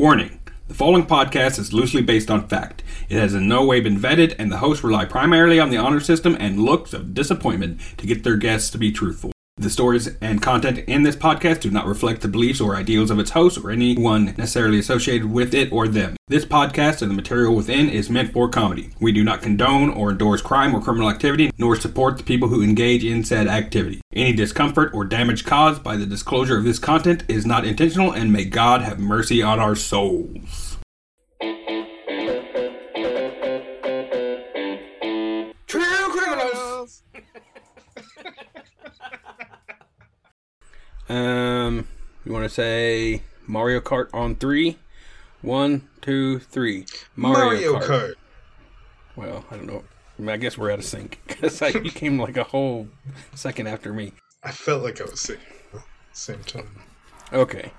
Warning the following podcast is loosely based on fact. It has in no way been vetted, and the hosts rely primarily on the honor system and looks of disappointment to get their guests to be truthful. The stories and content in this podcast do not reflect the beliefs or ideals of its hosts or anyone necessarily associated with it or them. This podcast and the material within is meant for comedy. We do not condone or endorse crime or criminal activity, nor support the people who engage in said activity. Any discomfort or damage caused by the disclosure of this content is not intentional, and may God have mercy on our souls. Um, you want to say Mario Kart on three? One, two, three. Mario, Kart. Well, I don't know. I, mean, I guess we're out of sync because you came like a whole second after me. I felt like I was singing at the same time. Okay.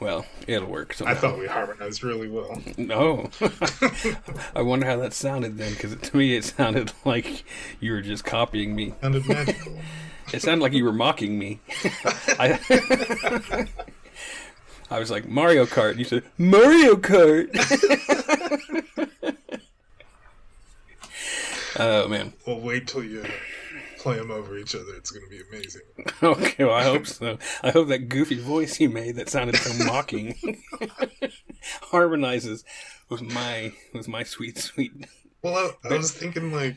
Well, it'll work. I thought we harmonized really well. No. I wonder how that sounded then, because to me it sounded like you were just copying me. Sounded magical. It sounded like you were mocking me. I, I was like Mario Kart. And you said Mario Kart. oh man. Well, wait till you play them over each other. It's going to be amazing. Okay, well I hope so. I hope that goofy voice you made that sounded so mocking harmonizes with my with my sweet sweet. Well, I, I was thinking like,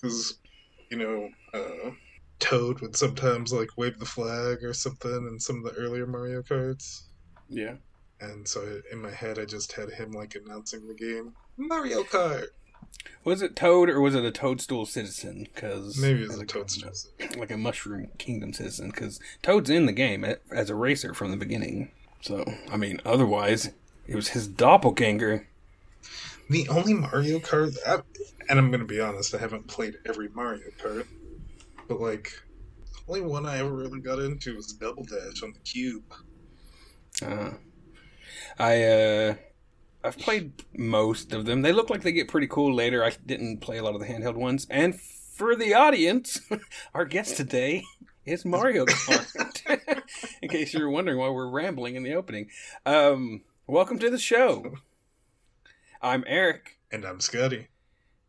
because you know. Uh, Toad would sometimes like wave the flag or something in some of the earlier Mario Karts. Yeah. And so in my head, I just had him like announcing the game Mario Kart. Was it Toad or was it a Toadstool citizen? Because maybe it's a Toadstool, like a Mushroom Kingdom citizen. Because Toad's in the game eh, as a racer from the beginning. So I mean, otherwise, it was his doppelganger. The only Mario Kart, I, and I'm going to be honest, I haven't played every Mario Kart but like the only one I ever really got into was Double Dash on the Cube. Uh, I uh, I've played most of them. They look like they get pretty cool later. I didn't play a lot of the handheld ones. And for the audience, our guest today is Mario Kart. in case you're wondering why we're rambling in the opening, um, welcome to the show. I'm Eric, and I'm Scotty.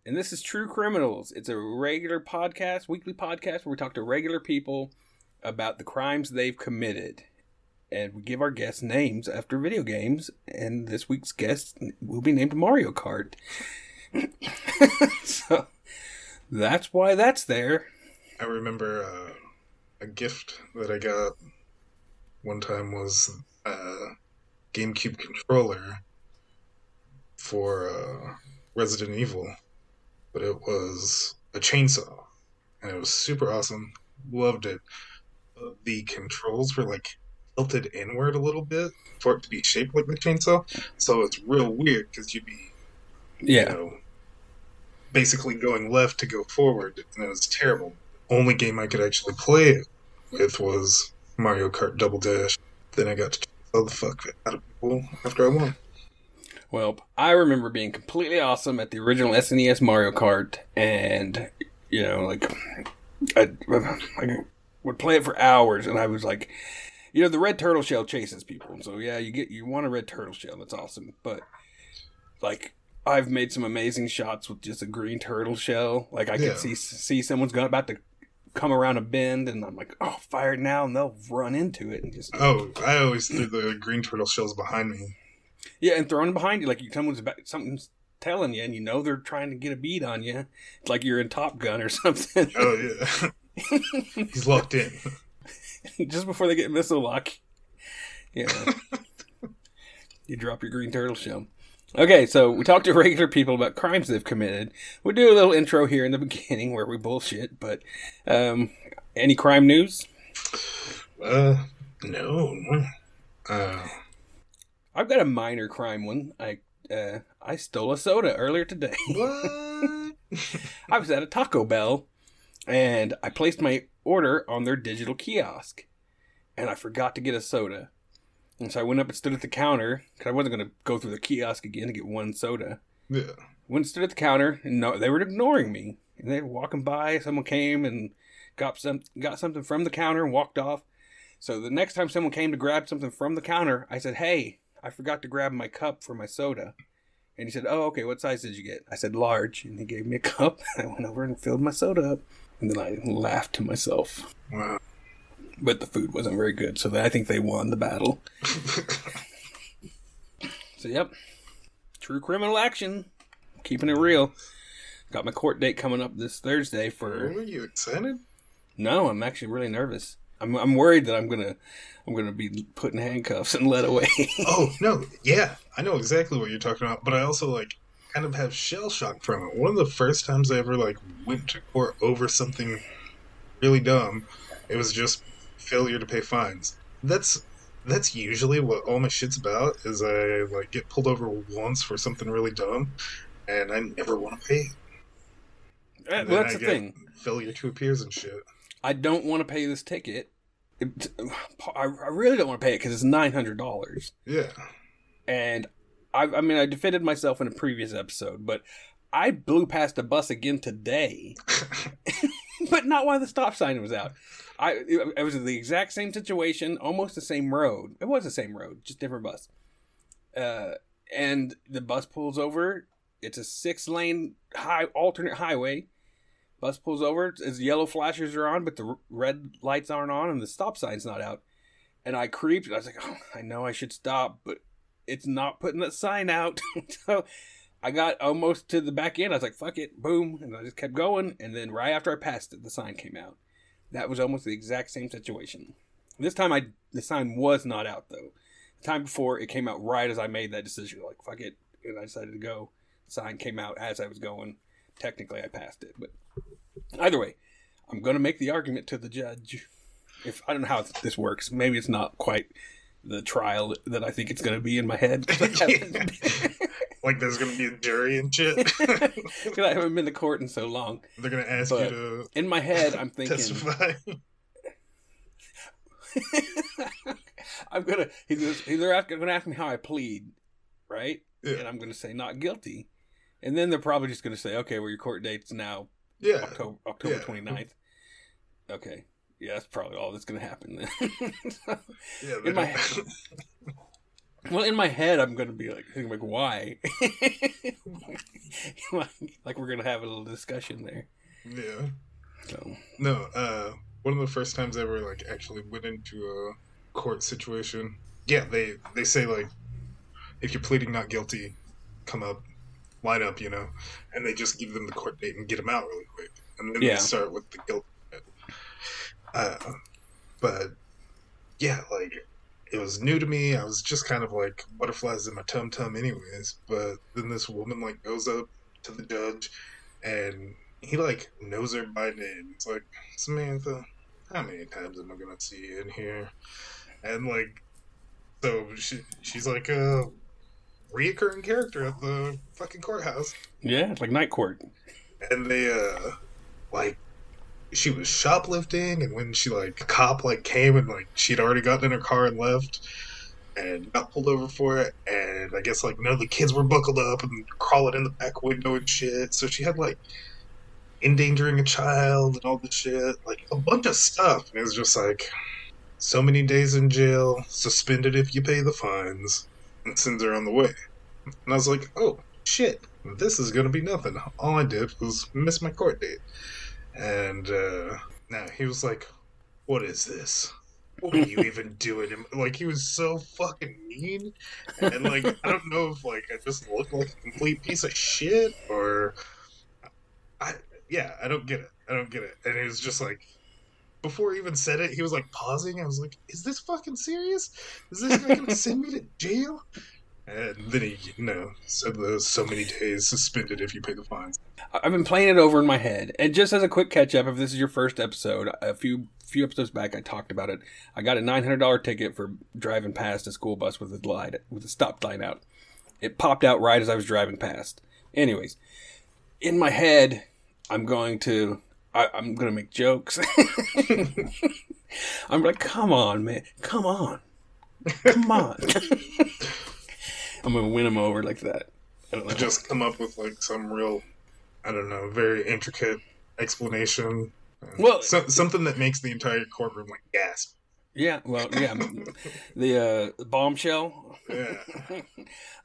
And this is True Criminals. It's a regular podcast, weekly podcast where we talk to regular people about the crimes they've committed. And we give our guests names after video games. And this week's guest will be named Mario Kart. so that's why that's there. I remember uh, a gift that I got one time was a GameCube controller for uh, Resident Evil but it was a chainsaw, and it was super awesome. Loved it. Uh, the controls were like tilted inward a little bit for it to be shaped like the chainsaw, so it's real weird because you'd be, yeah, you know, basically going left to go forward, and it was terrible. Only game I could actually play it with was Mario Kart Double Dash. Then I got to chainsaw the fuck out of people after I won. Well, I remember being completely awesome at the original SNES Mario Kart, and you know, like I, I would play it for hours, and I was like, you know, the red turtle shell chases people, so yeah, you get you want a red turtle shell, that's awesome, but like I've made some amazing shots with just a green turtle shell. Like I yeah. could see see someone's going about to come around a bend, and I'm like, oh, fire now, and they'll run into it and just. Oh, I always threw the green turtle shells behind me. Yeah, and throwing behind you like you someone's about, something's telling you, and you know they're trying to get a beat on you. It's like you're in Top Gun or something. Oh yeah, he's locked in. Just before they get missile lock, yeah, you drop your green turtle shell. Okay, so we talk to regular people about crimes they've committed. We do a little intro here in the beginning where we bullshit, but um, any crime news? Uh, no. Uh, I've got a minor crime one. I uh, I stole a soda earlier today. What? I was at a Taco Bell and I placed my order on their digital kiosk and I forgot to get a soda. And so I went up and stood at the counter because I wasn't going to go through the kiosk again to get one soda. Yeah. Went and stood at the counter and no, they were ignoring me. And they were walking by. Someone came and got some got something from the counter and walked off. So the next time someone came to grab something from the counter, I said, "Hey, I forgot to grab my cup for my soda. And he said, Oh, okay, what size did you get? I said, Large. And he gave me a cup. I went over and filled my soda up. And then I laughed to myself. Wow. But the food wasn't very good, so I think they won the battle. so, yep. True criminal action. Keeping it real. Got my court date coming up this Thursday for. Are you excited? No, I'm actually really nervous. I'm, I'm worried that I'm gonna I'm gonna be put in handcuffs and led away. Oh no, yeah, I know exactly what you're talking about, but I also like kind of have shell shock from it. One of the first times I ever like went to court over something really dumb, it was just failure to pay fines. That's that's usually what all my shit's about. Is I like get pulled over once for something really dumb, and I never want to pay. Eh, well, And then that's I the thing. Failure to appears and shit. I don't want to pay this ticket. It, I, I really don't want to pay it because it's nine hundred dollars, Yeah. and I, I mean I defended myself in a previous episode, but I blew past a bus again today, but not while the stop sign was out. I it, it was the exact same situation, almost the same road. It was the same road, just different bus. Uh, and the bus pulls over. It's a six lane high alternate highway. Bus pulls over. As yellow flashers are on, but the red lights aren't on, and the stop sign's not out. And I creeped. I was like, "Oh, I know I should stop, but it's not putting that sign out." so I got almost to the back end. I was like, "Fuck it!" Boom, and I just kept going. And then right after I passed it, the sign came out. That was almost the exact same situation. This time, I the sign was not out though. The time before, it came out right as I made that decision. Like, fuck it, and I decided to go. The sign came out as I was going. Technically, I passed it, but either way, I'm going to make the argument to the judge. If I don't know how this works, maybe it's not quite the trial that I think it's going to be in my head. like there's gonna be a jury and shit. Because I haven't been to court in so long. They're gonna ask But you to. In my head, I'm thinking, testify. I'm gonna. He's gonna, he's they're going to ask me how I plead, right? Yeah. And I'm going to say not guilty, and then they're probably just going to say, okay, well your court date's now yeah. October October Yeah. 29th. Okay, yeah, that's probably all that's going to happen then. Yeah, in my they- well, in my head, I'm going to be like, thinking like, why? like we're going to have a little discussion there. yeah. So No, uh, one of the first times I ever like actually went into a court situation. Yeah, they they say like, if you're pleading not guilty, come up, line up, you know, and they just give them the court date and get them out really quick, and then Yeah. they start with the guilt. Uh, but yeah, like it was new to me. I was just kind of like butterflies in my tum tum, anyways. But then this woman like goes up to the judge, and he like knows her by name. It's like Samantha, how many times am I gonna see you in here? And like, so she she's like a reoccurring character at the fucking courthouse, yeah, it's like night court. and they uh like she was shoplifting, and when she like cop like came and like she'd already gotten in her car and left. And got pulled over for it, and I guess like none of the kids were buckled up and crawling in the back window and shit. So she had like endangering a child and all this shit, like a bunch of stuff. And it was just like so many days in jail, suspended if you pay the fines, and sends her on the way. And I was like, oh shit, this is gonna be nothing. All I did was miss my court date. And uh now he was like, What is this? What are you even doing? And, Like he was so fucking mean. And like I don't know if like I just look like a complete piece of shit or I yeah, I don't get it. I don't get it. And he was just like before he even said it, he was like pausing. I was like, "Is this fucking serious? Is this guy gonna send me to jail?" And then he, you know, said the so many days suspended if you pay the fines. I've been playing it over in my head, and just as a quick catch up, if this is your first episode, a few few episodes back, I talked about it. I got a nine hundred dollar ticket for driving past a school bus with a light with a stop light out. It popped out right as I was driving past. Anyways, in my head, I'm going to I, I'm going to make jokes. I'm like, come on, man, come on, come on. I'm gonna win him over like that. I. Just come up with like some real, I don't know, very intricate explanation. Well- so, something that makes the entire courtroom like gasp. Yeah, well, yeah, the uh, bombshell. Yeah,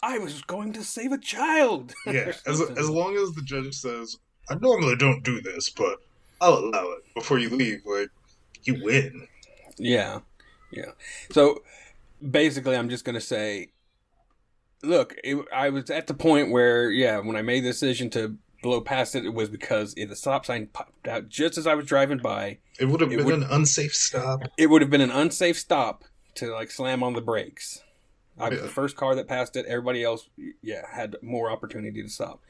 I was going to save a child. yeah. As as long as the judge says, "I normally don't do this, but I'll allow it," before you leave, like you win. Yeah, yeah. So basically, I'm just going to say, look, it, I was at the point where, yeah, when I made the decision to blow past it, it was because if the stop sign popped out just as I was driving by. It would have been would- an unsafe stop. It would have been an unsafe stop to like slam on the brakes. I was Yeah. the first car that passed it. Everybody else, yeah, had more opportunity to stop.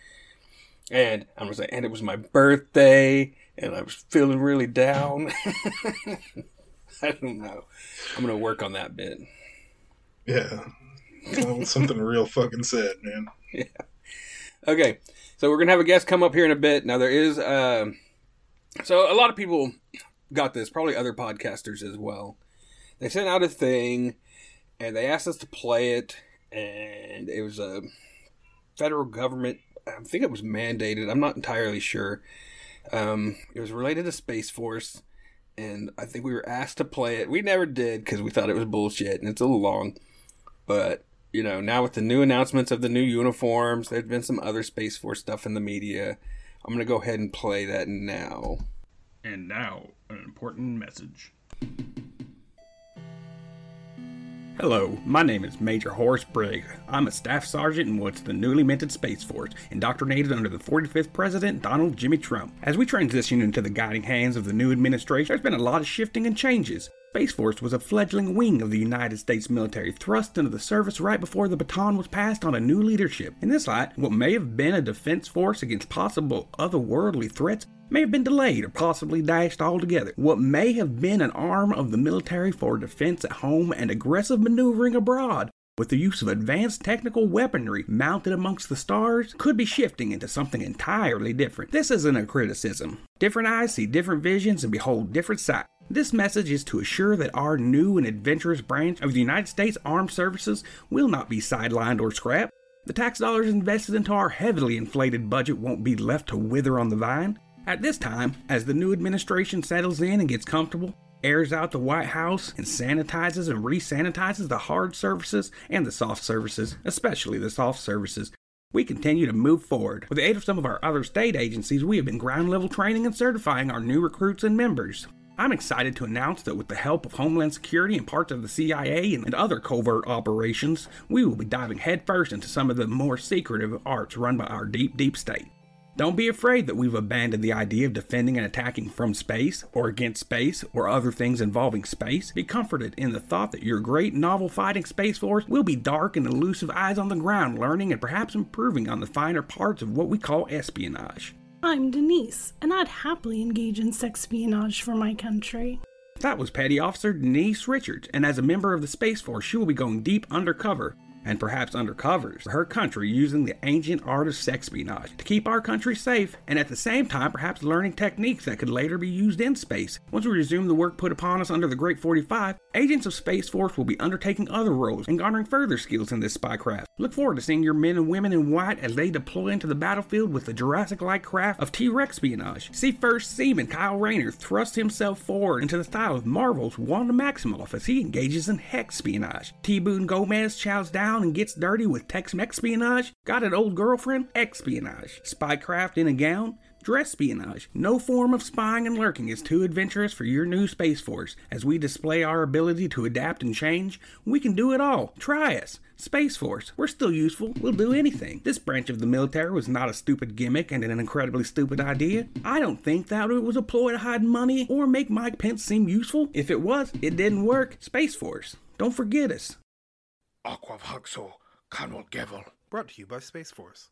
And I was like, and it was my birthday, and I was feeling really down. I don't know. I'm gonna work on that bit. Yeah, Something real fucking sad, man. Yeah. Okay, so we're gonna have a guest come up here in a bit. Now there is, um so a lot of people got this, probably other podcasters as well. They sent out a thing, and they asked us to play it, and it was a federal government. I think it was mandated. I'm not entirely sure. Um, it was related to Space Force, and I think we were asked to play it. We never did because we thought it was bullshit, and it's a little long. But you know, now with the new announcements of the new uniforms, there's been some other Space Force stuff in the media. I'm gonna go ahead and play that now. And now, an important message. Hello, my name is Major Horace Briggs. I'm a staff sergeant in what's the newly minted Space Force, indoctrinated under the 45th President Donald Jimmy Trump. As we transition into the guiding hands of the new administration, there's been a lot of shifting and changes. Space Force was a fledgling wing of the United States military thrust into the service right before the baton was passed on a new leadership. In this light, what may have been a defense force against possible otherworldly threats may have been delayed or possibly dashed altogether. What may have been an arm of the military for defense at home and aggressive maneuvering abroad with the use of advanced technical weaponry mounted amongst the stars could be shifting into something entirely different. This isn't a criticism. Different eyes see different visions and behold different sights. This message is to assure that our new and adventurous branch of the United States Armed Services will not be sidelined or scrapped. The tax dollars invested into our heavily inflated budget won't be left to wither on the vine. At this time, as the new administration settles in and gets comfortable, airs out the White House, and sanitizes and re sanitizes the hard services and the soft services, especially the soft services, we continue to move forward. With the aid of some of our other state agencies, we have been ground level training and certifying our new recruits and members. I'm excited to announce that with the help of Homeland Security and parts of the CIA and other covert operations, we will be diving headfirst into some of the more secretive arts run by our deep, deep state. Don't be afraid that we've abandoned the idea of defending and attacking from space, or against space, or other things involving space. Be comforted in the thought that your great novel fighting Space Force will be dark and elusive eyes on the ground, learning and perhaps improving on the finer parts of what we call espionage. I'm Denise, and I'd happily engage in sex espionage for my country. That was Petty Officer Denise Richards, and as a member of the Space Force, she will be going deep undercover, and perhaps undercovers, her country using the ancient art of sexpionage to keep our country safe, and at the same time perhaps learning techniques that could later be used in space. Once we resume the work put upon us under the Great 45, agents of Space Force will be undertaking other roles and garnering further skills in this spycraft. Look forward to seeing your men and women in white as they deploy into the battlefield with the Jurassic-like craft of T-Rex espionage. See First Seaman Kyle Rayner thrust himself forward into the style of Marvel's Wanda Maximoff as he engages in hex espionage. T. Boone Gomez chows down and gets dirty with Tex-Mex espionage. Got an old girlfriend? Espionage. Spycraft in a gown? Dress espionage. No form of spying and lurking is too adventurous for your new Space Force. As we display our ability to adapt and change, we can do it all. Try us. Space Force. We're still useful. We'll do anything. This branch of the military was not a stupid gimmick and an incredibly stupid idea. I don't think that it was a ploy to hide money or make Mike Pence seem useful. If it was, it didn't work. Space Force. Don't forget us. Aquavaxo, Conwell Gevel. Brought to you by Space Force.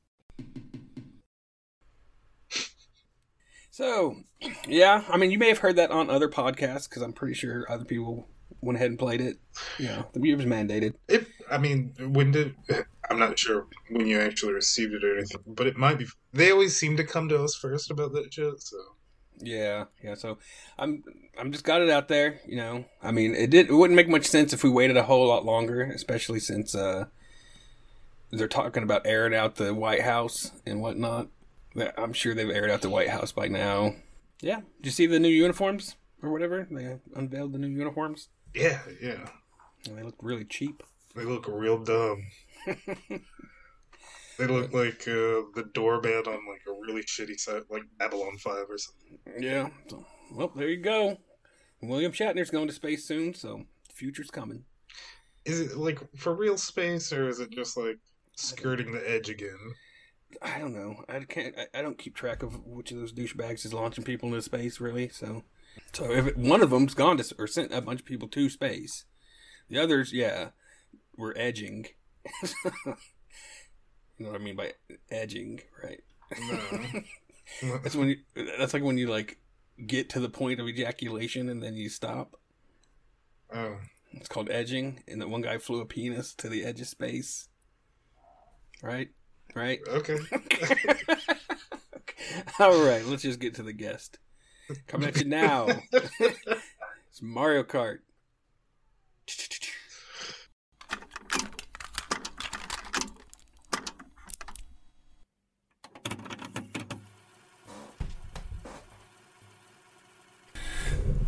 So, yeah, I mean, you may have heard that on other podcasts because I'm pretty sure other people went ahead and played it. You know, it was mandated. If I mean, when did I'm not sure when you actually received it or anything, but it might be. They always seem to come to us first about that shit. So Yeah, yeah. So I'm I'm just got it out there. You know, I mean, it did it wouldn't make much sense if we waited a whole lot longer, especially since uh, they're talking about airing out the White House and whatnot. I'm sure they've aired out the White House by now. Yeah. Did you see the new uniforms or whatever? They unveiled the new uniforms. Yeah, yeah. They look really cheap. They look real dumb. they look like uh, the doorman on like a really shitty set, like Babylon Five or something. Yeah. So, well, there you go. William Shatner's going to space soon, so the future's coming. Is it like for real space, or is it just like skirting the edge again? I don't know. I can't. I, I don't keep track of which of those douchebags is launching people into space, really. So, so if it, one of them's gone to or sent a bunch of people to space, the others, yeah, were edging. you know what I mean by edging, right? No. That's when you. That's like when you like get to the point of ejaculation and then you stop. oh, It's called edging, and that one guy flew a penis to the edge of space. Right, right. okay. All right, let's just get to the guest. Coming at you now. it's Mario Kart.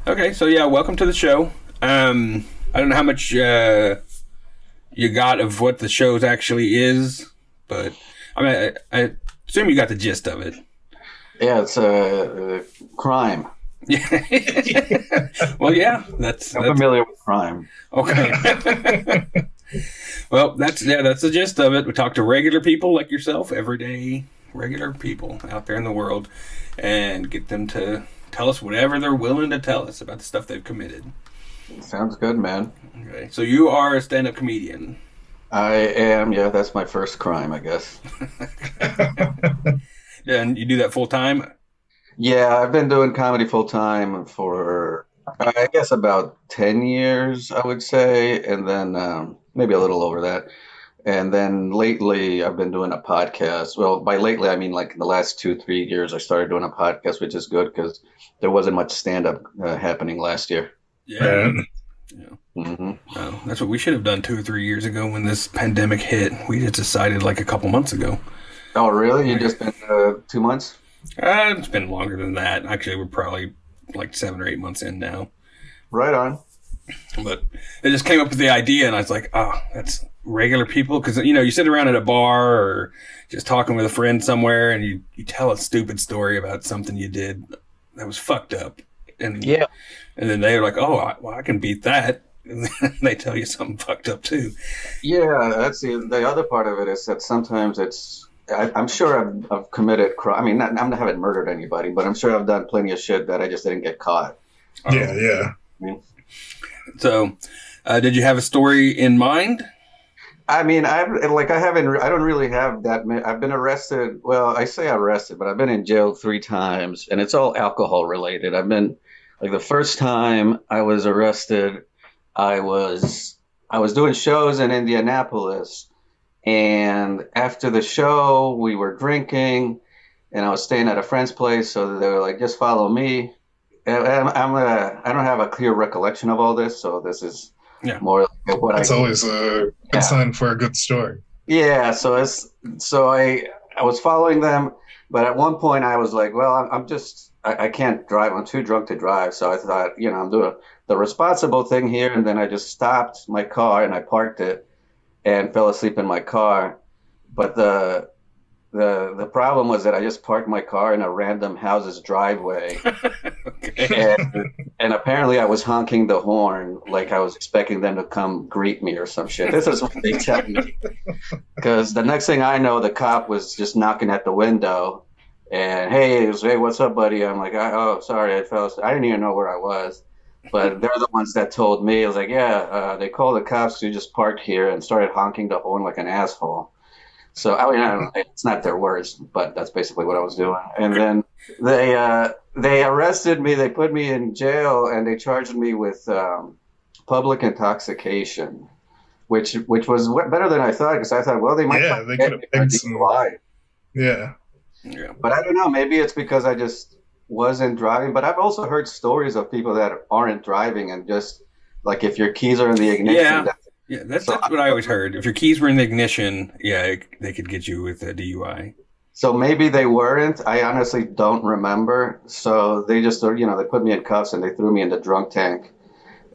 Okay, so yeah, welcome to the show. Um, I don't know how much uh, you got of what the show actually is, but I mean, I, I assume you got the gist of it. Yeah, it's a, uh crime. Yeah. well, yeah, that's, I'm that's familiar with crime. okay. well, that's yeah, that's the gist of it. We talk to regular people like yourself, everyday regular people out there in the world, and get them to tell us whatever they're willing to tell us about the stuff they've committed. Sounds good, man. Okay, so you are a stand-up comedian. I am. Yeah, that's my first crime, I guess. And you do that full time? Yeah, I've been doing comedy full time for, I guess, about 10 years, I would say, and then um, maybe a little over that. And then lately, I've been doing a podcast. Well, by lately, I mean like in the last two, three years, I started doing a podcast, which is good because there wasn't much stand up uh, happening last year. Yeah. hmm Oh, that's what we should have done two or three years ago when this pandemic hit. We just decided like a couple months ago. Oh, really? You just been uh, two months? Uh, it's been longer than that. Actually, we're probably like seven or eight months in now. Right on. But it just came up with the idea, and I was like, oh, that's regular people. Because, you know, you sit around at a bar or just talking with a friend somewhere, and you, you tell a stupid story about something you did that was fucked up. And, Yeah. and then they're like, oh, I, well, I can beat that. And then they tell you something fucked up, too. Yeah, that's the the other part of it is that sometimes it's. I, I'm sure I've, I've committed crime. I mean, not, I haven't having murdered anybody, but I'm sure I've done plenty of shit that I just didn't get caught. yeah, yeah. So, uh, did you have a story in mind? I mean, I've like I haven't. I don't really have that. Many, I've been arrested. Well, I say arrested, but I've been in jail three times, and it's all alcohol related. I've been like the first time I was arrested, I was I was doing shows in Indianapolis, and after the show, we were drinking, and I was staying at a friend's place, so they were like, "Just follow me." And I'm, I'm a, I don't have a clear recollection of all this, so this is Yeah. more what That's I always a good Yeah. sign for a good story. yeah, so it's so I I was following them, but at one point I was like, well, I'm, I'm just I, I can't drive. I'm too drunk to drive. So I thought, you know, I'm doing the responsible thing here, and then I just stopped my car and I parked it and fell asleep in my car. But the the the problem was that I just parked my car in a random house's driveway okay. and, and apparently I was honking the horn like I was expecting them to come greet me or some shit. This is what they tell me. Because the next thing I know, the cop was just knocking at the window, and hey, he was, hey, what's up, buddy? I'm like, oh, sorry, I fell. asleep." I didn't even know where I was. But they're the ones that told me. I was like, yeah, uh, they called the cops who just parked here and started honking the horn like an asshole. So I mean, I don't, it's not their words, but that's basically what I was doing. And then they uh, they arrested me. They put me in jail, and they charged me with um, public intoxication, which which was better than I thought because I thought, well, they might Yeah, they could've me picked some- DUI. Yeah. Yeah. But I don't know. Maybe it's because I just wasn't driving. But I've also heard stories of people that aren't driving and just like if your keys are in the ignition. Yeah. that- Yeah, that's, So that's what I always heard. If your keys were in the ignition, yeah, it, they could get you with a DUI. So maybe they weren't. I honestly don't remember. So they just, you know, they put me in cuffs and they threw me in the drunk tank.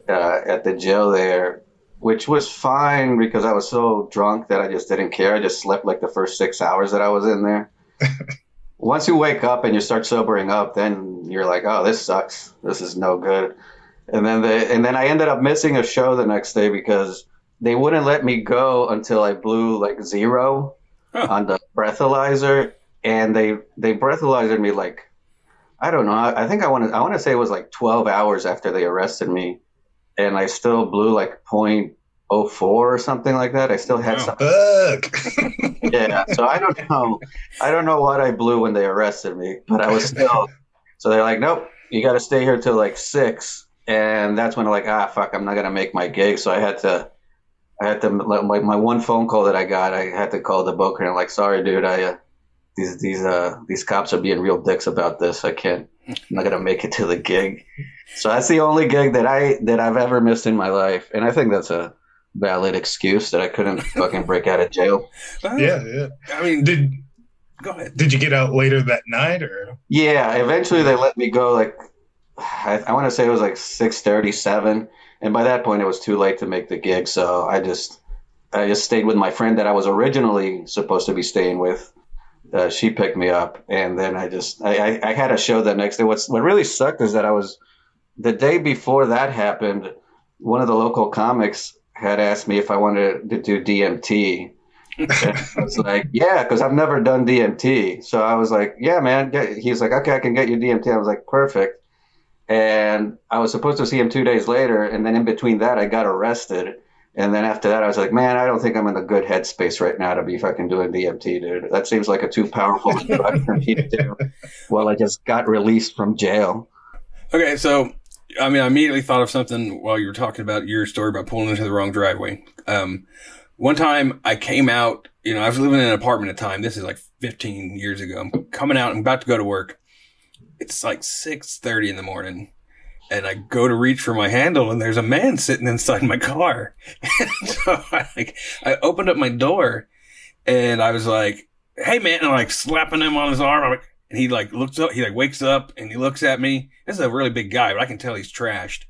uh, at the jail there, which was fine because I was so drunk that I just didn't care. I just slept like the first six hours that I was in there. Once you wake up and you start sobering up, then you're like, oh, this sucks. This is no good. And then the and then I ended up missing a show the next day because they wouldn't let me go until I blew like zero Huh. on the breathalyzer, and they they breathalyzered me like I don't know. I, I think I want to I want to say it was like 12 hours after they arrested me, and I still blew like .04 or something like that. I still had Wow. some. Fuck. Yeah, so I don't know. I don't know what I blew when they arrested me, but I was still. So they're like, nope, you got to stay here till like six, and that's when I'm like, ah, fuck, I'm not gonna make my gig. So I had to, I had to like my, my one phone call that I got, I had to call the booker and like, sorry, dude, I uh, these these uh these cops are being real dicks about this. I can't, I'm not gonna make it to the gig. So that's the only gig that I that I've ever missed in my life, and I think that's a valid excuse that I couldn't fucking break out of jail. Well, yeah, yeah. I mean, Did go ahead. did you get out later that night or? Yeah, eventually they let me go. Like, I, I want to say it was like six thirty-seven, and by that point it was too late to make the gig. So I just, I just stayed with my friend that I was originally supposed to be staying with. Uh, she picked me up, and then I just, I, I, I had a show the next day. What's what really sucked is that I was, the day before that happened, one of the local comics had asked me if I wanted to do DMT. I was like, yeah, because I've never done DMT. So I was like, yeah, man. Get, he's like, okay, I can get you DMT. I was like, perfect. And I was supposed to see him two days later. And then in between that, I got arrested. And then after that, I was like, man, I don't think I'm in a good headspace right now to be fucking doing DMT, dude. That seems like a too powerful drug for me to do. Well, I just got released from jail. Okay, so I mean, I immediately thought of something while you were talking about your story about pulling into the wrong driveway. Um, one time I came out, you know, I was living in an apartment at the time. This is like 15 years ago. I'm coming out. I'm about to go to work. It's like 6:30 in the morning, and I go to reach for my handle, and there's a man sitting inside my car. so I like, I opened up my door, and I was like, "Hey, man!" And I'm like slapping him on his arm. I'm like, and he like looks up, he like wakes up, and he looks at me. This is a really big guy, but I can tell he's trashed.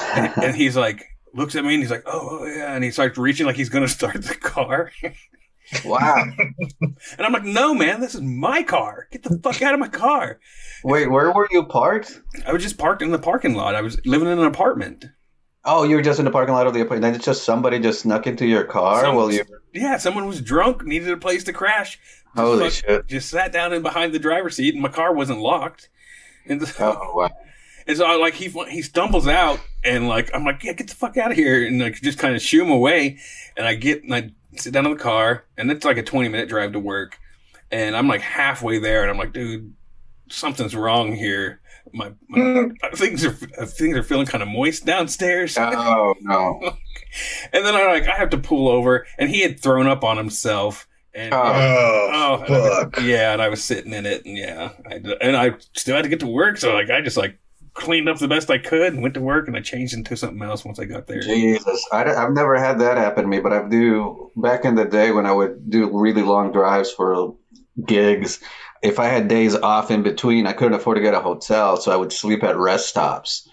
And, and he's like, looks at me, and he's like, "Oh, oh yeah," and he starts reaching like he's gonna start the car. Wow. And I'm like, no, man, this is my car. Get the fuck out of my car. Wait, where were you parked? I was just parked in the parking lot. I was living in an apartment. Oh, you were just in the parking lot of the apartment. Then it's just somebody just snuck into your car Some- while you. Yeah, someone was drunk, needed a place to crash. Just Holy fuck- shit! Just sat down in behind the driver's seat, and my car wasn't locked. And so, Oh wow. and so I, like he he stumbles out, and like I'm like, yeah, get the fuck out of here, and like just kind of shoo him away. And I get and I sit down in the car, and it's like a 20 minute drive to work, and I'm like halfway there, and I'm like, dude, something's wrong here. My, my hmm. uh, things are uh, things are feeling kind of moist downstairs. Oh no. And then I like I have to pull over, and he had thrown up on himself, and Oh. Oh, oh, and I- yeah, and I was sitting in it, and yeah, I, and I still had to get to work, so like I just like cleaned up the best I could and went to work, and I changed into something else once I got there. Jesus, I, have never had that happen to me, but I do. Back in the day when I would do really long drives for gigs, if I had days off in between, I couldn't afford to get a hotel, so I would sleep at rest stops.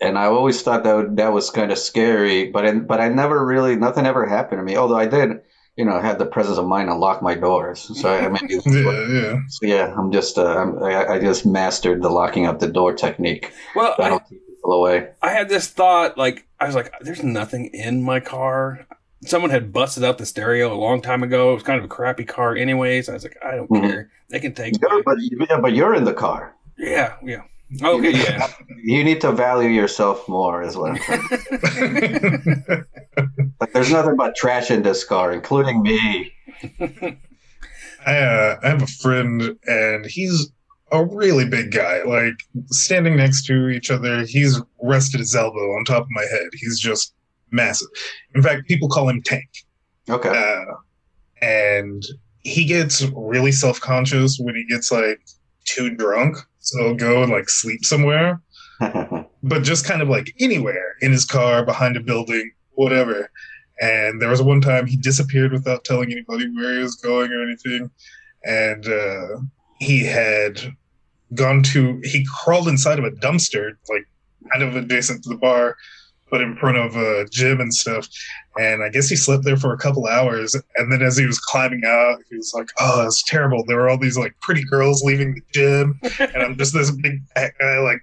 And I always thought that would, that was kind of scary, but I, but I never really nothing ever happened to me. Although I did, you know, have the presence of mind to lock my doors. So I maybe Yeah, yeah. so yeah, I'm just uh, I'm, I, I just mastered the locking up the door technique. Well, I, That'll keep people away. I had this thought, like I was like, "There's nothing in my car." Someone had busted out the stereo a long time ago. It was kind of a crappy car, anyways. I was like, "I don't Mhm. care. They can take." Yeah, but, yeah, but you're in the car. Yeah, yeah. Okay, yeah. You need to value yourself more, is what I'm saying. Like, there's nothing but trash in this car, including me. I, uh, I have a friend, and he's a really big guy. Like standing next to each other, he's rested his elbow on top of my head. He's just massive. In fact, people call him Tank. Okay. Uh, and he gets really self conscious when he gets like too drunk. So he'll go and like sleep somewhere, but just kind of like anywhere in his car, behind a building, whatever. And there was one time he disappeared without telling anybody where he was going or anything. And uh, he had gone to, he crawled inside of a dumpster, like kind of adjacent to the bar, but in front of a gym and stuff. And I guess he slept there for a couple hours. And then as he was climbing out, he was like, "Oh, it's terrible. There were all these like pretty girls leaving the gym, and I'm just this big fat guy like."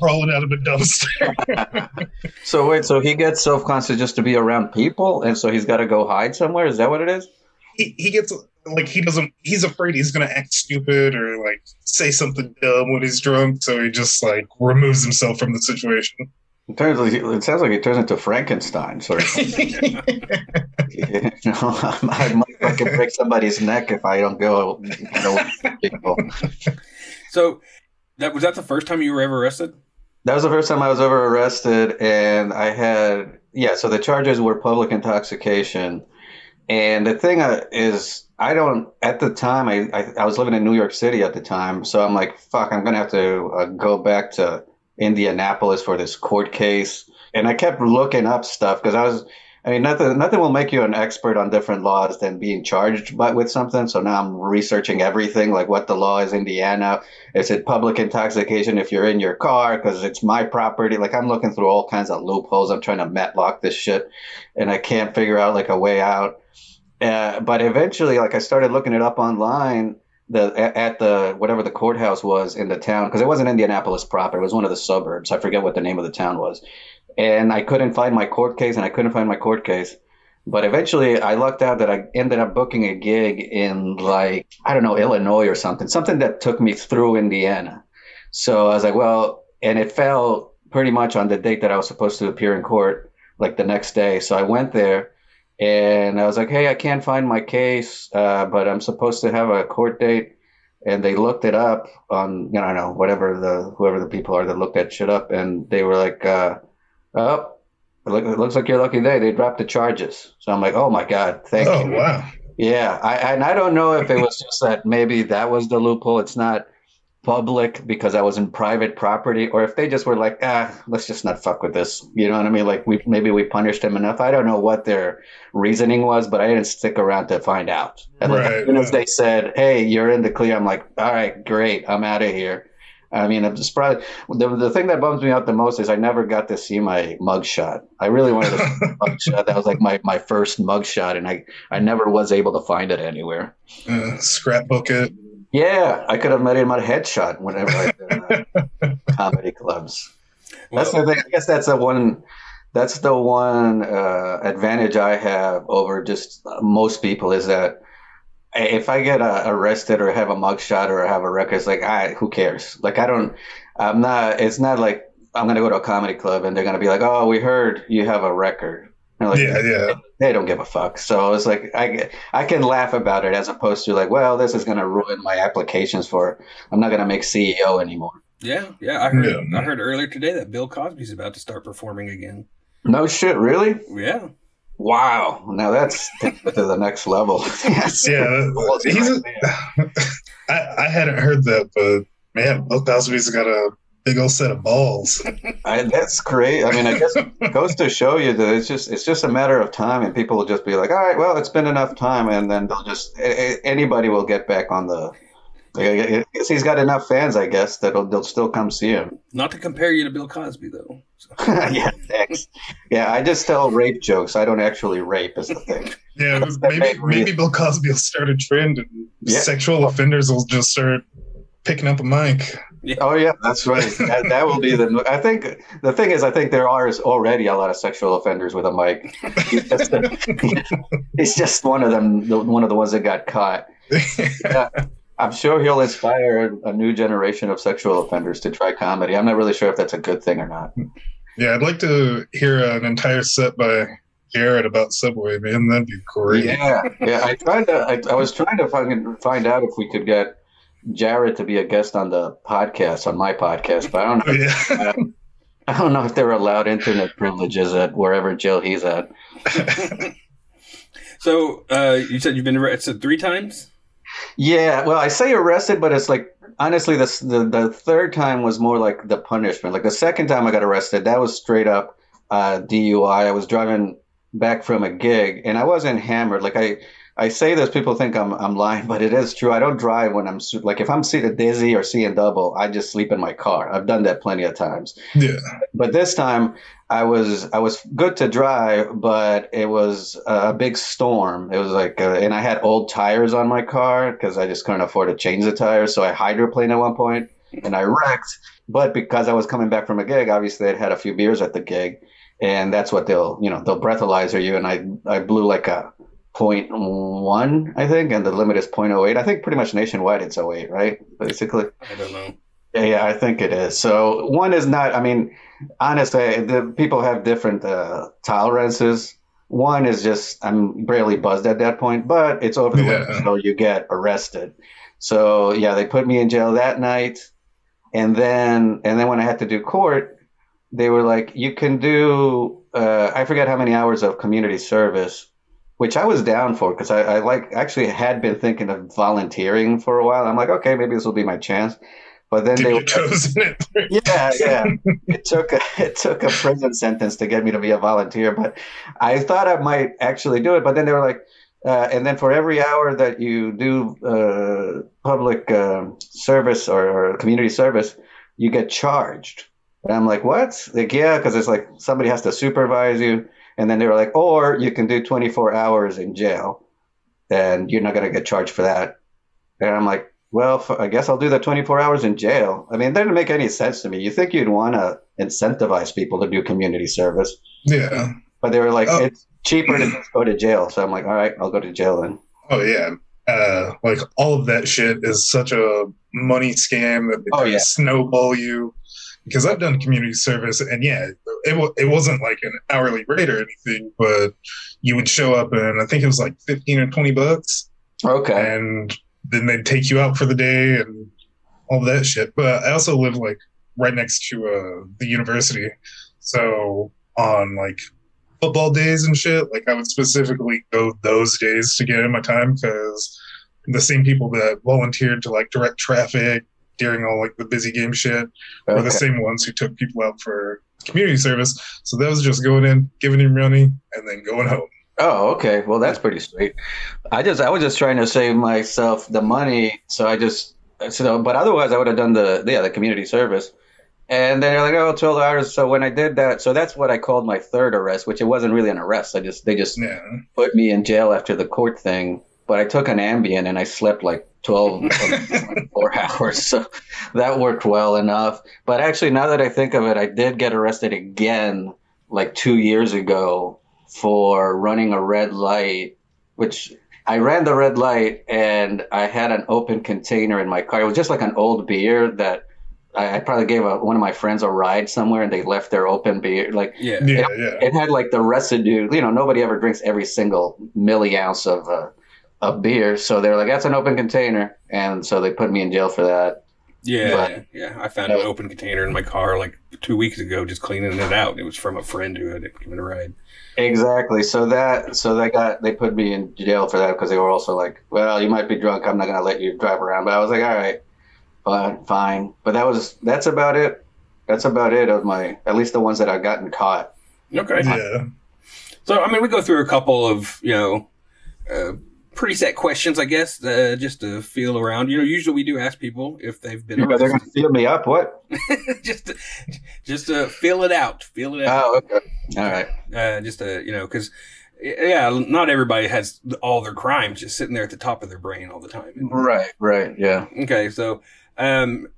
Crawling out of a dumpster. So wait, so he gets self conscious just to be around people, and so he's got to go hide somewhere. Is that what it is? he, he gets like he doesn't he's afraid he's gonna act stupid or like say something dumb when he's drunk, so he just like removes himself from the situation. It turns like it sounds like he turns into Frankenstein, sort of. you know, I might fucking break somebody's neck if I don't go. You know. So that was that the first time you were ever arrested? That was the first time I was ever arrested, and I had yeah. So the charges were public intoxication, and the thing uh, is, I don't at the time. I, I I was living in New York City at the time, so I'm like, fuck, I'm gonna have to uh, go back to Indianapolis for this court case, and I kept looking up stuff because I was. I mean, nothing nothing will make you an expert on different laws than being charged by, with something. So now I'm researching everything, like what the law is in Indiana. Is it public intoxication if you're in your car because it's my property? Like I'm looking through all kinds of loopholes. I'm trying to matlock this shit, and I can't figure out like a way out. Uh, but eventually, like I started looking it up online. The at the whatever the courthouse was in the town because it wasn't Indianapolis proper. It was one of the suburbs. I forget what the name of the town was, and I couldn't find my court case, and I couldn't find my court case. But eventually, I lucked out that I ended up booking a gig in like I don't know Illinois or something, something that took me through Indiana. So I was like, well, and it fell pretty much on the date that I was supposed to appear in court, like the next day. So I went there, and I was like, hey, I can't find my case, uh, but I'm supposed to have a court date. And they looked it up on, you know, I know, whatever the whoever the people are that looked that shit up, and they were like, uh, oh, it, look, it looks like your lucky day. They dropped the charges. So I'm like, oh my god, thank you. oh you. wow! Yeah, I, and I don't know if it was just that maybe that was the loophole. It's not public because I was in private property, or if they just were like, ah, let's just not fuck with this. You know what I mean? Like we maybe we punished him enough. I don't know what their reasoning was, but I didn't stick around to find out. And like, Right, as soon as they said, "Hey, you're in the clear," I'm like, all right, great, I'm out of here. I mean, I'm just probably the, the thing that bums me out the most is I never got to see my mugshot. I really wanted to see my mugshot. That was like my, my first mugshot, and I, I never was able to find it anywhere. Uh, scrapbook it. Yeah, I could have made him a headshot whenever I did uh, comedy clubs. That's Well, the thing. I guess that's the one. That's the one uh, advantage I have over just most people is that if I get uh, arrested or have a mugshot or have a record, it's like, I who cares? Like I don't. I'm not. It's not like I'm gonna go to a comedy club and they're gonna be like, oh, we heard you have a record. Like, Yeah, yeah. They don't give a fuck. So it's like I I can laugh about it as opposed to like, well, this is gonna ruin my applications for. I'm not gonna make CEO anymore. yeah, yeah. I heard. Yeah. I heard earlier today that Bill Cosby's about to start performing again. No shit, really? Yeah. Wow. Now that's to the next level. Yes. Yeah, he's. A, I I hadn't heard that, but man, Bill Cosby's got a big old set of balls. I, that's great. I mean, I guess it goes to show you that it's just it's just a matter of time, and people will just be like, "All right, well, it's been enough time," and then they'll just a- a- anybody will get back on the. I guess he's got enough fans, I guess, that they'll, they'll still come see him. Not to compare you to Bill Cosby though. So- yeah, thanks. Yeah, I just tell rape jokes. I don't actually rape, is the thing. Yeah, That's maybe maybe Bill Cosby will start a trend, and Yeah. sexual offenders will just start picking up a mic. Oh yeah, that's right. That, that will be the. I think the thing is, I think there are already a lot of sexual offenders with a mic. He's just, he's just one of them. the- One of the ones that got caught. I'm sure he'll inspire a new generation of sexual offenders to try comedy. I'm not really sure if that's a good thing or not. yeah, I'd like to hear an entire set by Jared about Subway. Man, that'd be great. Yeah, yeah. I tried to. I, I was trying to find find out if we could get Jared to be a guest on the podcast on my podcast, but I don't know. Yeah. I don't know if they're allowed internet privileges at wherever jail he's at. So uh, you said you've been arrested three times. Yeah, well, I say arrested, but it's like honestly, this the the third time was more like the punishment. Like the second time I got arrested, that was straight up uh, DUI. I was driving back from a gig, and I wasn't hammered. Like I, I say this, people think I'm I'm lying, but it is true. I don't drive when I'm like if I'm seeing dizzy or seeing double, I just sleep in my car. I've done that plenty of times. Yeah. But this time, I was I was good to drive, but it was a big storm. It was like, uh, and I had old tires on my car because I just couldn't afford to change the tires. So I hydroplaned at one point, and I wrecked. But because I was coming back from a gig, obviously I'd had a few beers at the gig, and that's what they'll you know they'll breathalyzer you, and I I blew like a 0.1, I think, and the limit is 0.08. I think pretty much nationwide it's 08, right? Basically. I don't know. Yeah, yeah, I think it is. So one is not. I mean, honestly, the people have different uh, tolerances. One is just I'm barely buzzed at that point, but it's over the Yeah. limit, so you get arrested. So yeah, they put me in jail that night, and then and then when I had to do court, they were like, you can do uh, I forget how many hours of community service, which I was down for because I, I like actually had been thinking of volunteering for a while. I'm like, okay, maybe this will be my chance. But then Dip they were toes it. yeah, yeah. It took a it took a prison sentence to get me to be a volunteer, but I thought I might actually do it. But then they were like, uh, and then for every hour that you do uh, public um service or, or community service, you get charged. And I'm like, what? Like, yeah, because it's like somebody has to supervise you, and then they were like, or you can do 24 hours in jail, and you're not gonna get charged for that. And I'm like, well, f- I guess I'll do the 24 hours in jail. I mean, that didn't make any sense to me. You think you'd want to incentivize people to do community service, Yeah. but they were like, Oh. it's cheaper to just go to jail. So I'm like, all right, I'll go to jail then. Oh yeah. Uh, like all of that shit is such a money scam that they Oh, yeah. snowball you. Because I've done community service, and yeah, it wa- it wasn't like an hourly rate or anything, but you would show up, and I think it was like fifteen or twenty bucks, Okay. and then they'd take you out for the day and all that shit. But I also live like right next to uh, the university, so on like football days and shit, like I would specifically go those days to get in my time because the same people that volunteered to like direct traffic during all like the busy game shit were the same ones who took people out for community service. So that was just going in, giving him money, and then going home. Oh, okay. Well, that's pretty sweet. I just, I was just trying to save myself the money, so I just, so, but otherwise, I would have done the, yeah, the community service. And then they're like, oh, 12 hours. So when I did that, so that's what I called my third arrest, which it wasn't really an arrest. I just, they just Yeah. put me in jail after the court thing. But I took an Ambien and I slept like 12 or 24 hours. So that worked well enough. But actually, now that I think of it, I did get arrested again like two years ago for running a red light, which I ran the red light and I had an open container in my car. It was just like an old beer that I, I probably gave a, one of my friends a ride somewhere and they left their open beer. Like Yeah. Yeah, yeah. it had like the residue. You know, nobody ever drinks every single milli ounce of uh, of beer, so they're like, "That's an open container," and so they put me in jail for that. Yeah, But- yeah. I found an open container in my car like two weeks ago, just cleaning it out. It was from a friend who had given a ride. Exactly. So that so they got they put me in jail for that because they were also like, "Well, you might be drunk. I'm not gonna let you drive around." But I was like, "All right, fine, fine." But that was that's about it. That's about it of my at least the ones that I've gotten caught. Okay. Yeah. So, I mean, we go through a couple of, you know, uh, pretty set questions, I guess, uh, just to feel around. You know, usually we do ask people if they've been They're gonna arrested. feel me up. What? just, to, just to feel it out, feel it out. Oh, okay. All right. Uh, just to, you know, because yeah, not everybody has all their crimes just sitting there at the top of their brain all the time. Right. Right. Yeah. Okay, so um,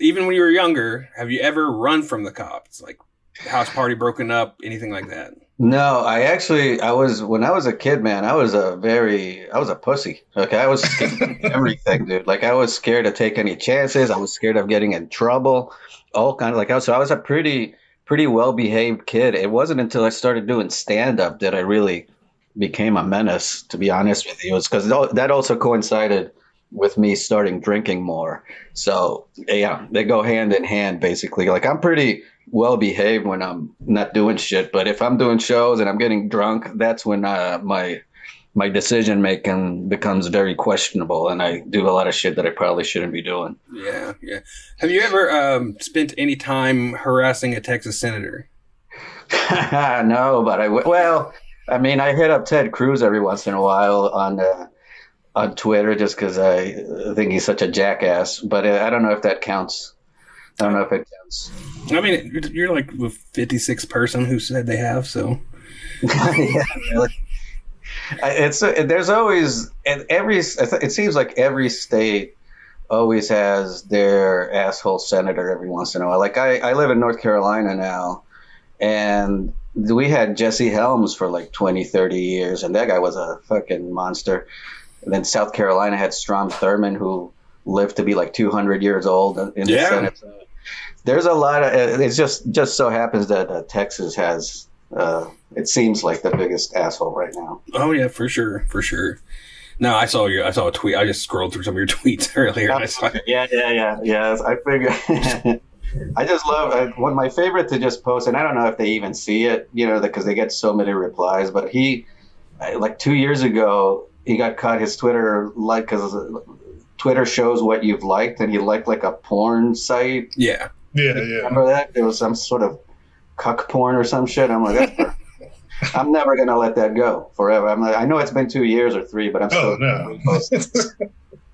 even when you were younger, have you ever run from the cops? Like house party broken up, anything like that? No, I actually I was when I was a kid, man. I was a very I was a pussy. Okay, I was everything, dude. Like I was scared to take any chances. I was scared of getting in trouble. All kind of like I was. So I was a pretty pretty well behaved kid. It wasn't until I started doing stand up that I really became a menace. To be honest with you, it's because that also coincided with me starting drinking more. So yeah, they go hand in hand basically. Like I'm pretty well behaved when I'm not doing shit, but if I'm doing shows and I'm getting drunk, that's when uh, my my decision making becomes very questionable, and I do a lot of shit that I probably shouldn't be doing. Yeah, yeah. Have you ever um, spent any time harassing a Texas senator? no, but I w- well, I mean, I hit up Ted Cruz every once in a while on uh, on Twitter just because I think he's such a jackass. But uh, I don't know if that counts. I don't know if it counts. I mean, you're- like the 56th person who said they have, so. yeah, really. It's there's always and every it seems like every state always has their asshole senator every once in a while. Like I, I live in North Carolina now, and we had Jesse Helms for like 20, 30 years, and that guy was a fucking monster. And then South Carolina had Strom Thurmond, who lived to be like 200 years old in the Yeah. Senate. There's a lot of. It's just just so happens that uh, Texas has. Uh, it seems like the biggest asshole right now. Oh, yeah, for sure. For sure. No, I saw your. I saw a tweet. I just scrolled through some of your tweets earlier. and I saw, Yeah, yeah, yeah, yeah. I figure. I just love I, one my favorite to just post, and I don't know if they even see it, you know, because they get so many replies. But he, like two years ago, he got caught his Twitter like because Twitter shows what you've liked, and he liked like a porn site. yeah. Yeah, yeah. Remember that? It was some sort of cuck porn or some shit. I'm like, that's. I'm never gonna let that go forever. I'm like, I know it's been two years or three, but I'm still. Oh still no.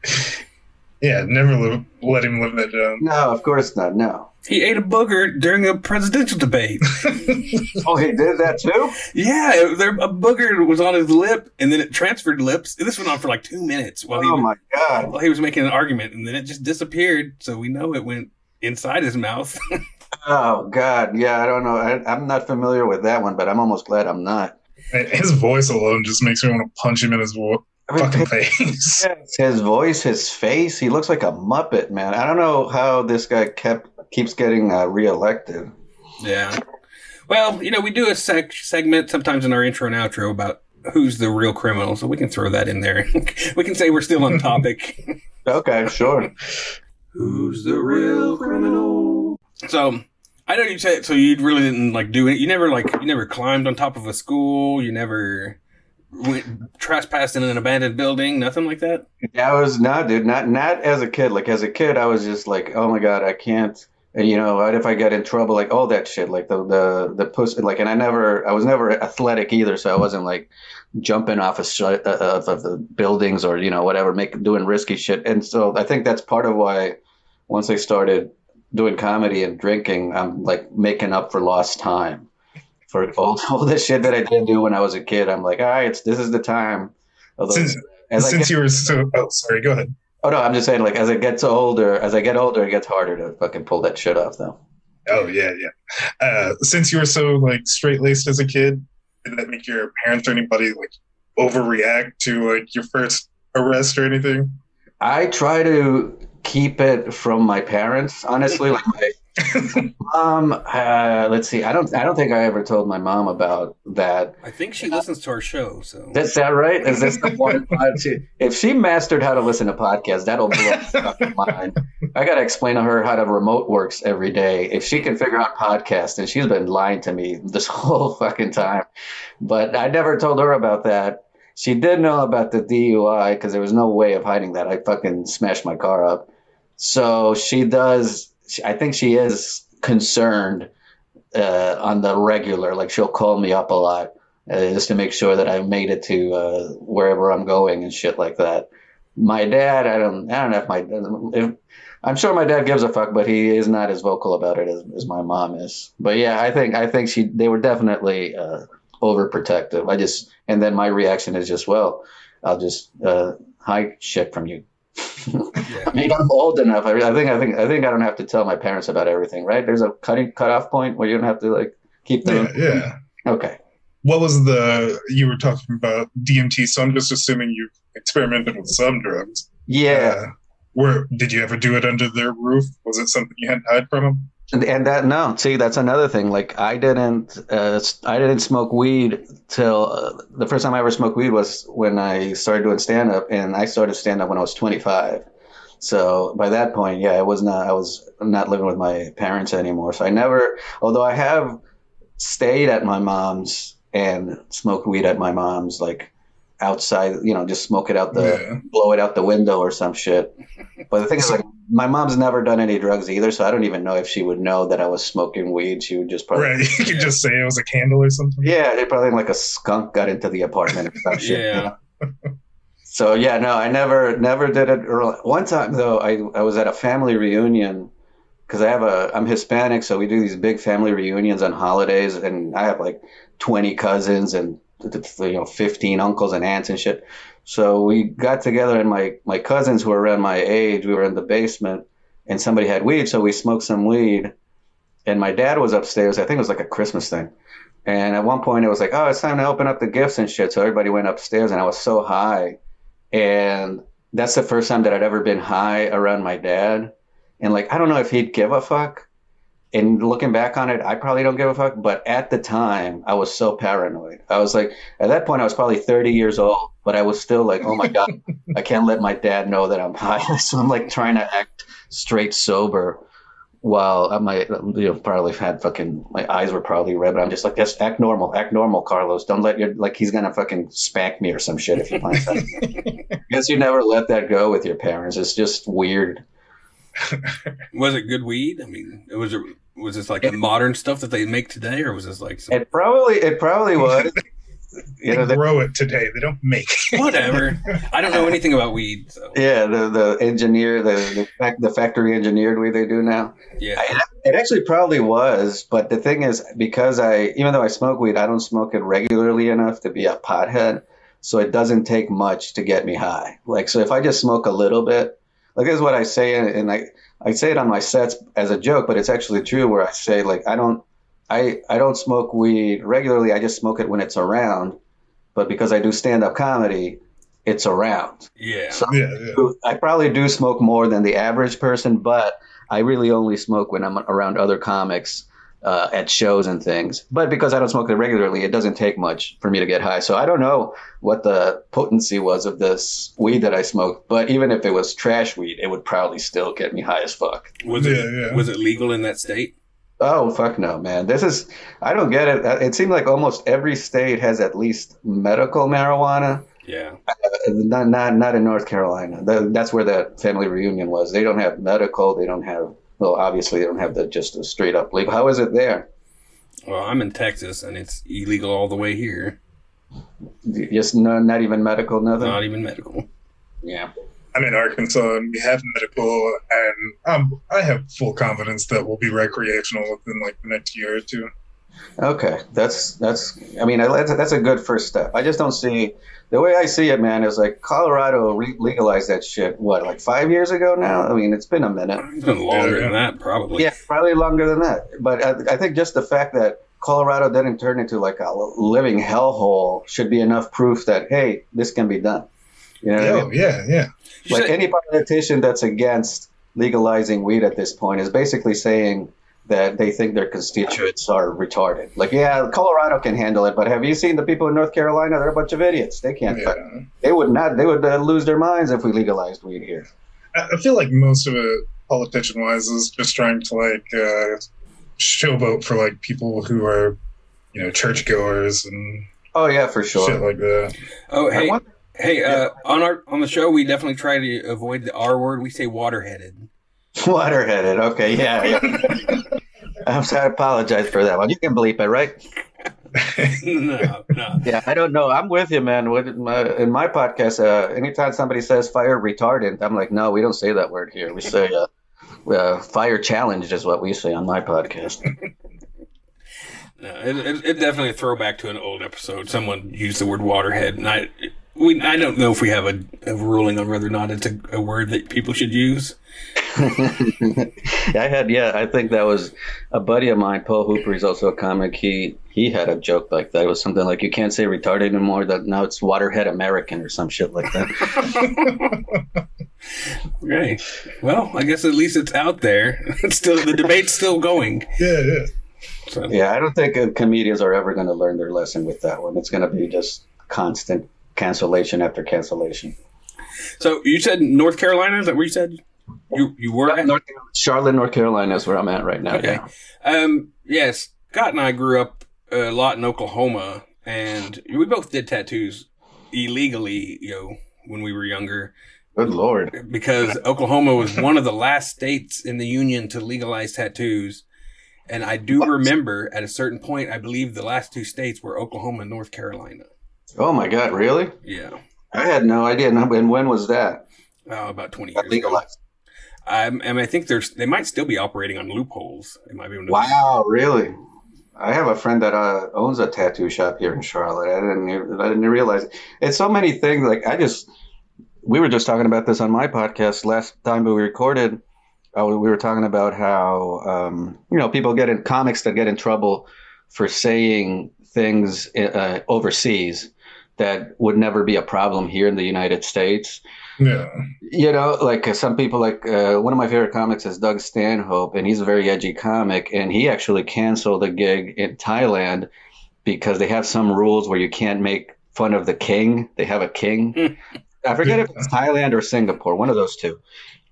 yeah, never live, let him live that down. No, of course not. No. He ate a booger during a presidential debate. Oh, he did that too. yeah, it- there, a booger was on his lip, and then it transferred lips. And This went on for like two minutes while he, Oh was, my god. while he was making an argument, and then it just disappeared. So we know it went inside his mouth. Oh God, yeah, I don't know. I, I'm not familiar with that one, but I'm almost glad I'm not. His voice alone just makes me want to punch him in his wo- I mean, fucking face. his voice, his face, he looks like a muppet, man. I don't know how this guy kept keeps getting uh, reelected. yeah. Well, you know, we do a sec- segment sometimes in our intro and outro about who's the real criminal, so we can throw that in there. we can say we're still on topic. Okay, sure. Who's the real criminal? So I know you said so. You really didn't like do it. You never like you never climbed on top of a school. You never went trespassed in an abandoned building. Nothing like that. Yeah, I was not, dude. Not not as a kid. Like as a kid, I was just like, oh my god, I can't. And you know, what if I get in trouble? Like all that shit. Like the the the pussy. Like, and I never, I was never athletic either, so I wasn't like jumping off of, sh- uh, of, of the buildings or you know whatever, make doing risky shit. And so I think that's part of why once I started doing comedy and drinking, I'm like making up for lost time. For all, all the shit that I didn't do when I was a kid, I'm like, all right, it's, this is the time. Although, Since, since get- you were so. Oh, sorry. Go ahead. Oh no, I'm just saying, like as I get older, as I get older, it gets harder to fucking pull that shit off, though. Oh yeah, yeah. Uh, since you were so like straight laced as a kid, did that make your parents or anybody like overreact to like your first arrest or anything? I try to keep it from my parents, honestly. Like my mom, uh, let's see, I don't, I don't think I ever told my mom about that. I think she listens to our show. So Is that right? Is this the one? uh, she- If she mastered how to listen to podcasts, that'll blow fucking mind. I gotta explain to her how to remote works every day. If she can figure out podcasts, and she's been lying to me this whole fucking time, but I never told her about that. She did know about the DUI because there was no way of hiding that. I fucking smashed my car up. So she does. She- I think she is concerned uh, on the regular. Like she'll call me up a lot uh, just to make sure that I made it to uh, wherever I'm going and shit like that. My dad, I don't, I don't know if my, if, I'm sure my dad gives a fuck, but he is not as vocal about it as, as my mom is. But yeah, I think, I think she, they were definitely uh, overprotective. I just, and then my reaction is just, well, I'll just uh, hide shit from you. I mean, I'm old enough. I, I think, I think, I think I don't have to tell my parents about everything, right? There's a cutting cutoff point where you don't have to like keep them. Yeah, yeah. Okay. What was the you were talking about DMT? So I'm just assuming you experimented with some drugs. Yeah. Uh, where did you ever do it under their roof? Was it something you had to hide from them? And, that no, see, that's another thing. Like I didn't, uh, I didn't smoke weed till uh, the first time I ever smoked weed was when I started doing stand up, and I started stand up when I was 25. So by that point, yeah, I was not, I was not living with my parents anymore. So I never, although I have stayed at my mom's and smoked weed at my mom's, like outside, you know, just smoke it out the, Yeah. blow it out the window or some shit. But the thing is, like, my mom's never done any drugs either, so I don't even know if she would know that I was smoking weed. She would just probably, Right. You could just say it was a candle or something. yeah, it probably like a skunk got into the apartment or some shit. you Yeah. know? So yeah, no, I never, never did it. Early. One time though, I I was at a family reunion because I have a I'm Hispanic, so we do these big family reunions on holidays, and I have like 20 cousins and you know 15 uncles and aunts and shit. So we got together, and my my cousins who were around my age, we were in the basement, and somebody had weed, so we smoked some weed, and my dad was upstairs. I think it was like a Christmas thing. And at one point, it was like, oh, it's time to open up the gifts and shit. So everybody went upstairs, and I was so high. And that's the first time that I'd ever been high around my dad. And like, I don't know if he'd give a fuck. And looking back on it, I probably don't give a fuck. But at the time, I was so paranoid. I was like, at that point, I was probably 30 years old, but I was still like, oh my God, I can't let my dad know that I'm high. so I'm like trying to act straight sober while uh, I might, you know, probably had fucking, my eyes were probably red, but I'm just like, just act normal, act normal, Carlos. Don't let your, like, he's gonna fucking spank me or some shit if he finds out. I guess you never let that go with your parents. It's just weird. Was it good weed? I mean, it was it was this like the modern stuff that they make today, or was this like some, It probably, it probably was. They You know, the, grow it today. They don't make it. whatever? I don't know anything about weed, so yeah, the the engineer, the the, fac- the factory engineered way they do now. yeah. It actually probably was, but the thing is, because I, even though I smoke weed, I don't smoke it regularly enough to be a pothead. So it doesn't take much to get me high. Like, so if I just smoke a little bit, like this is what I say, and, and I, I say it on my sets as a joke, but it's actually true. Where I say like, I don't, I, I don't smoke weed regularly. I just smoke it when it's around. But because I do stand up comedy, it's around. Yeah. So Yeah, yeah. I probably do smoke more than the average person, but I really only smoke when I'm around other comics uh, at shows and things. But because I don't smoke it regularly, it doesn't take much for me to get high. So I don't know what the potency was of this weed that I smoked, but even if it was trash weed, it would probably still get me high as fuck. Was it Yeah, yeah. was it legal in that state? Oh fuck no, man! This is I don't get it. It seems like almost every state has at least medical marijuana. Yeah. Not not not in North Carolina. The, that's where that family reunion was. They don't have medical. They don't have well, obviously they don't have the just a straight up legal. How is it there? Well, I'm in Texas, and it's illegal all the way here. Just no, not even medical, nothing. Not even medical. yeah. I'm in Arkansas and we have medical, and um, I have full confidence that we'll be recreational within like the next year or two. Okay, that's that's. I mean, that's, that's a good first step. I just don't see the way I see it, man. Is like Colorado re- legalized that shit. What, like five years ago now? I mean, it's been a minute. It's been longer Yeah, than that, probably. Yeah, probably longer than that. But I, I think just the fact that Colorado didn't turn into like a living hellhole should be enough proof that hey, this can be done. You know, what I Oh mean? yeah, yeah. Like said- any politician that's against legalizing weed at this point is basically saying that they think their constituents are retarded. Like, yeah, Colorado can handle it, but have you seen the people in North Carolina? They're a bunch of idiots. They can't. yeah. They would not. They would uh, lose their minds if we legalized weed here. I I feel like most of it, politician wise, is just trying to like uh, showboat for like people who are, you know, churchgoers and Oh yeah, for sure. shit sure. like that. Oh, hey, wonder- hey. Uh, on our on the show, we definitely try to avoid the R word. We say waterheaded. Waterheaded. Okay, yeah. yeah. I'm sorry. I apologize for that one. You can bleep it, right? no, no. Yeah, I don't know. I'm with you, man. With my, in my podcast, uh, anytime somebody says fire retardant, I'm like, no, we don't say that word here. We say uh, uh, fire challenged is what we say on my podcast. No, it, it, it definitely a throwback to an old episode. Someone used the word waterhead, and I we I don't know if we have a, a ruling on whether or not it's a, a word that people should use. I had, yeah, I think that was a buddy of mine, Paul Hooper. He's also a comic. He he had a joke like that. It was something like, you can't say retarded anymore. That now it's waterhead American or some shit like that. Okay. Well, I guess at least it's out there. It's still the debate's still going. Yeah, yeah. So yeah, I don't think uh, comedians are ever going to learn their lesson with that one. It's going to be just constant cancellation after cancellation. so you said North Carolina? Is that where you said you you were at? North, Charlotte, North Carolina is where I'm at right now. Okay. Yeah. Um. Yes, Scott and I grew up a lot in Oklahoma, and we both did tattoos illegally. You know, when we were younger. Good lord. because Oklahoma was one of the last states in the union to legalize tattoos. And I do remember at a certain point, I believe the last two states were Oklahoma and North Carolina. Oh my god, really? Yeah. I had no idea. And when was that? Oh, about 20 Got years ago. legalized. Um, and I think there's they might still be operating on loopholes. It might be Wow, really? I have a friend that uh, owns a tattoo shop here in Charlotte. I didn't I didn't realize it's so many things. Like I just we were just talking about this on my podcast last time we recorded. Uh, we were talking about how um, you know people get in comics that get in trouble for saying things uh, overseas that would never be a problem here in the United States Yeah. you know, like uh, some people, like uh, one of my favorite comics is Doug Stanhope, and he's a very edgy comic, and he actually canceled a gig in Thailand because they have some rules where you can't make fun of the king. They have a king. I forget if it's Thailand or Singapore, one of those two.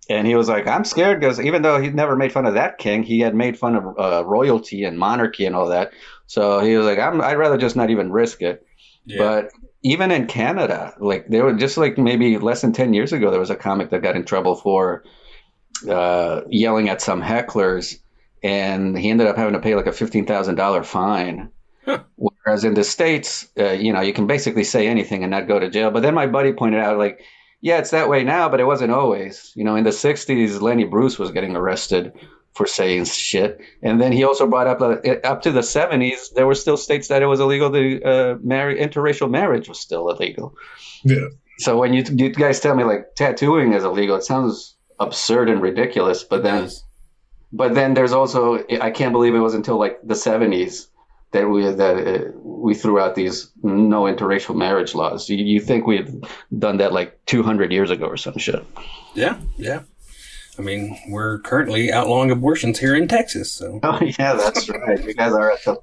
And he was like, I'm scared because even though he'd never made fun of that king, he had made fun of uh, royalty and monarchy and all that. So he was like, I'm, I'd rather just not even risk it. Yeah. But even in Canada, like there were just like maybe less than 10 years ago, there was a comic that got in trouble for uh, yelling at some hecklers, and he ended up having to pay like a $15,000 fine. Huh. Whereas in the States, uh, you know, you can basically say anything and not go to jail. But then my buddy pointed out, like, yeah, it's that way now, but it wasn't always. You know, in the 60s, Lenny Bruce was getting arrested for saying shit. And then he also brought up uh, up to the 70s, there were still states that it was illegal to uh, marry, interracial marriage was still illegal. Yeah. So when you, you guys tell me like tattooing is illegal, it sounds absurd and ridiculous. But then, but then there's also I can't believe it was until like the 70s that we that uh, we threw out these no interracial marriage laws. You, you think we had done that like 200 years ago or some shit? yeah, yeah. I mean, we're currently outlawing abortions here in Texas, so Oh yeah, that's right. You guys are at the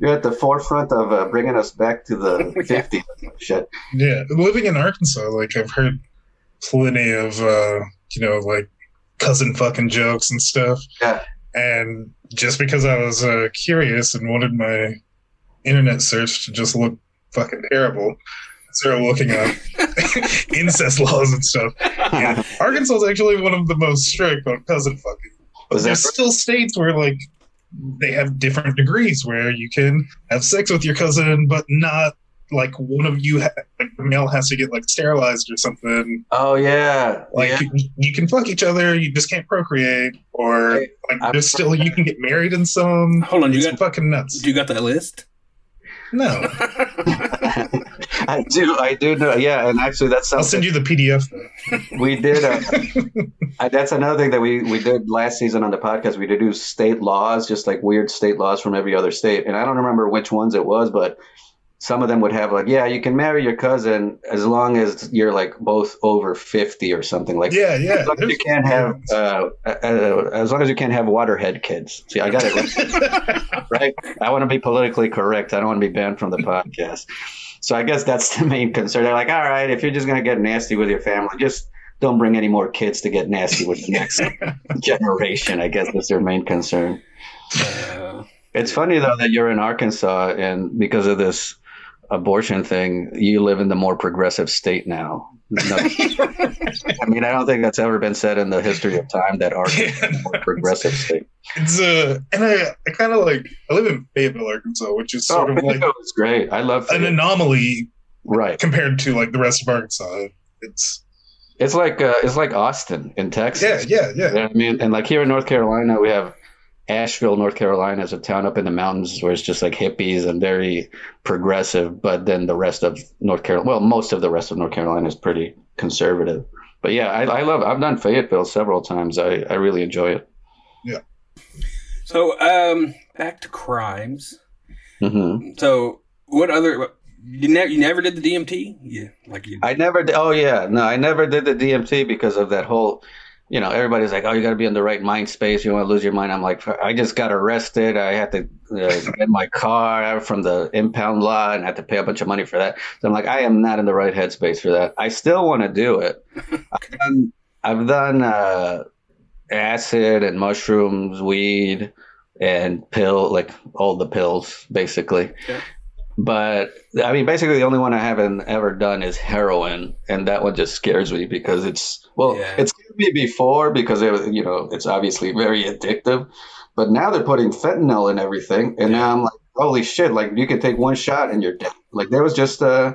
you're at the forefront of uh, bringing us back to the 50s. Shit. Yeah. Living in Arkansas, like I've heard plenty of uh, you know, like cousin fucking jokes and stuff. Yeah. And just because I was uh, curious and wanted my internet search to just look fucking terrible, I started looking up incest laws and stuff. Yeah. Arkansas is actually one of the most strict on cousin fucking. Was that There's still states where like they have different degrees where you can have sex with your cousin, but not like one of you, ha- like the male has to get like sterilized or something. Oh yeah. Like yeah. you, you can fuck each other, you just can't procreate, or like I'm- there's still you can get married in some. hold on. You got fucking nuts. you got that list? No, I do. I do know. Yeah, and actually, that's I'll send you the PDF. we did. Uh, that's another thing that we we did last season on the podcast. We did do state laws, just like weird state laws from every other state, and I don't remember which ones it was, but some of them would have like, yeah, you can marry your cousin as long as you're like both over fifty or something like. Yeah, yeah. As long as you can't have, uh, uh, as long as you can't have waterhead kids. See, I got it right. I want to be politically correct. I don't want to be banned from the podcast. So I guess that's the main concern. They're like, all right, if you're just gonna get nasty with your family, just don't bring any more kids to get nasty with the next generation. I guess that's their main concern. Uh, It's funny though that you're in Arkansas, and because of this abortion thing, you live in the more progressive state now. No, I mean, I don't think that's ever been said in the history of time that Arkansas is a more progressive state. It's uh, and I, I kind of like I live in Fayetteville, Arkansas, which is sort oh, of like is great. I love an Fayetteville. anomaly right. compared to like the rest of Arkansas. It's It's like uh, it's like Austin in Texas. yeah, yeah, You yeah. know I mean, and like here in North Carolina, we have Asheville, North Carolina, is a town up in the mountains where it's just like hippies and very progressive. But then the rest of North Carolina, well, most of the rest of North Carolina is pretty conservative. But yeah, I, I love. I've done Fayetteville several times. I, I really enjoy it. Yeah. So um, back to crimes. Mm-hmm. So what other? You never you never did the DMT? Yeah, like you. I never. Did, oh yeah, no, I never did the DMT because of that whole. You know, everybody's like, "Oh, you got to be in the right mind space. You want to lose your mind." I'm like, I just got arrested. I had to uh, get my car from the impound lot and had to pay a bunch of money for that. So I'm like, I am not in the right headspace for that. I still want to do it. I've done, I've done uh, acid and mushrooms, weed, and pill, like all the pills, basically. Yeah. But I mean, basically, the only one I haven't ever done is heroin, and that one just scares me because it's well, Yeah. it scared me before because it, was- you know it's obviously very addictive. But now they're putting fentanyl in everything, and now I'm like, holy shit! Like you could take one shot and you're dead. Like there was just uh,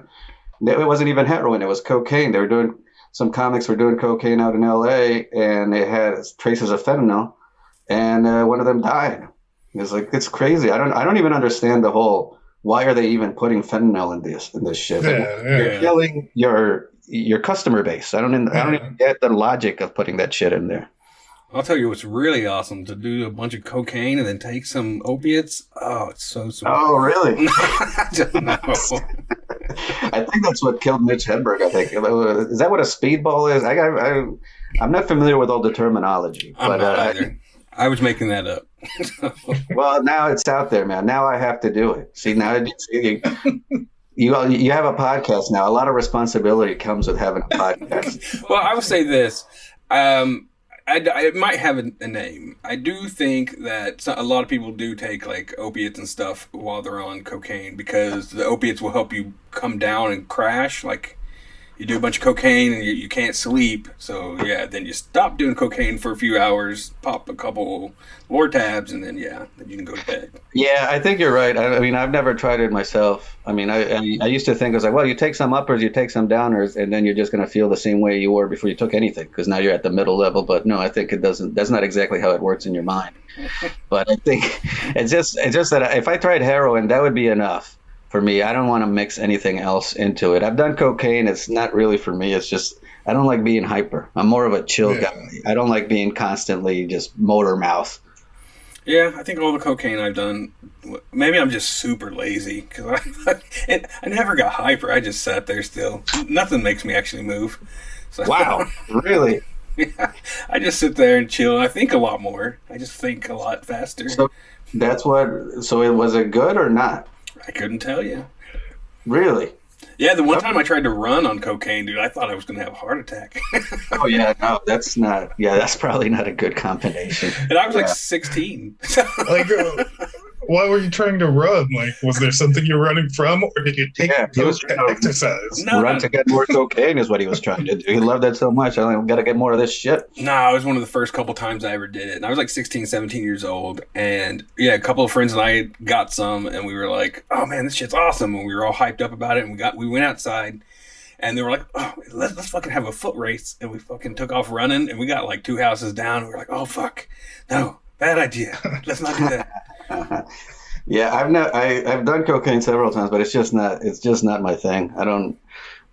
it wasn't even heroin; it was cocaine. They were doing some comics were doing cocaine out in L.A. and it had traces of fentanyl, and uh, one of them died. It's like it's crazy. I don't I don't even understand the whole why are they even putting fentanyl in this in this shit? Like, Yeah, You're yeah. killing your your customer base. I don't even, I don't even get the logic of putting that shit in there. I'll tell you what's really awesome to do a bunch of cocaine and then take some opiates. Oh, it's so sweet. Oh, really? I don't know. I think that's what killed Mitch Hedberg. I think is that what a speedball is? I, I, I I'm not familiar with all the terminology, I'm but not uh, either. I was making that up. well, now it's out there, man. Now I have to do it. See, now I see you, you, you you have a podcast now. A lot of responsibility comes with having a podcast. well, I would say this. Um, I, I- it might have a, a name. I do think that a lot of people do take like opiates and stuff while they're on cocaine because the opiates will help you come down and crash. Like you do a bunch of cocaine and you, you can't sleep. So yeah, then you stop doing cocaine for a few hours, pop a couple more Lortabs, and then yeah, then you can go to bed. Yeah, I think you're right. I, I mean, I've never tried it myself. I mean, I, I I used to think I was like, well, you take some uppers, you take some downers, and then you're just going to feel the same way you were before you took anything because now you're at the middle level. But no, I think it doesn't. That's not exactly how it works in your mind. but I think it's just it's just that if I tried heroin, that would be enough for me. I don't want to mix anything else into it. I've done cocaine. It's not really for me. It's just I don't like being hyper. I'm more of a chill Yeah. guy. I don't like being constantly just motor mouth. Yeah, I think all the cocaine I've done, maybe I'm just super lazy because I, and I never got hyper. I just sat there still. Nothing makes me actually move. So, Wow, really? yeah, I just sit there and chill. I think a lot more. I just think a lot faster. So that's what. So it was it good or not? I couldn't tell you. Really? Yeah, the one time I tried to run on cocaine, dude, I thought I was going to have a heart attack. Oh yeah, no, that's not. Yeah, that's probably not a good combination. and I was like 16. Like, uh, why were you trying to run? Like, was there something you're running from, or did you take Yeah, he was trying to- exercise? no, Run no, to get more cocaine is what he was trying to do. He loved that so much. I like, got to get more of this shit. No, it was one of the first couple times I ever did it. And I was like 16, 17 years old. And yeah, a couple of friends and I got some and we were like, oh man, this shit's awesome. And we were all hyped up about it. And we got, we went outside and they were like, oh, let's, let's fucking have a foot race. And we fucking took off running and we got like two houses down. and We were like, oh fuck, no, bad idea. Let's not do that. Yeah, I've not. I, I've done cocaine several times, but it's just not. It's just not my thing. I don't.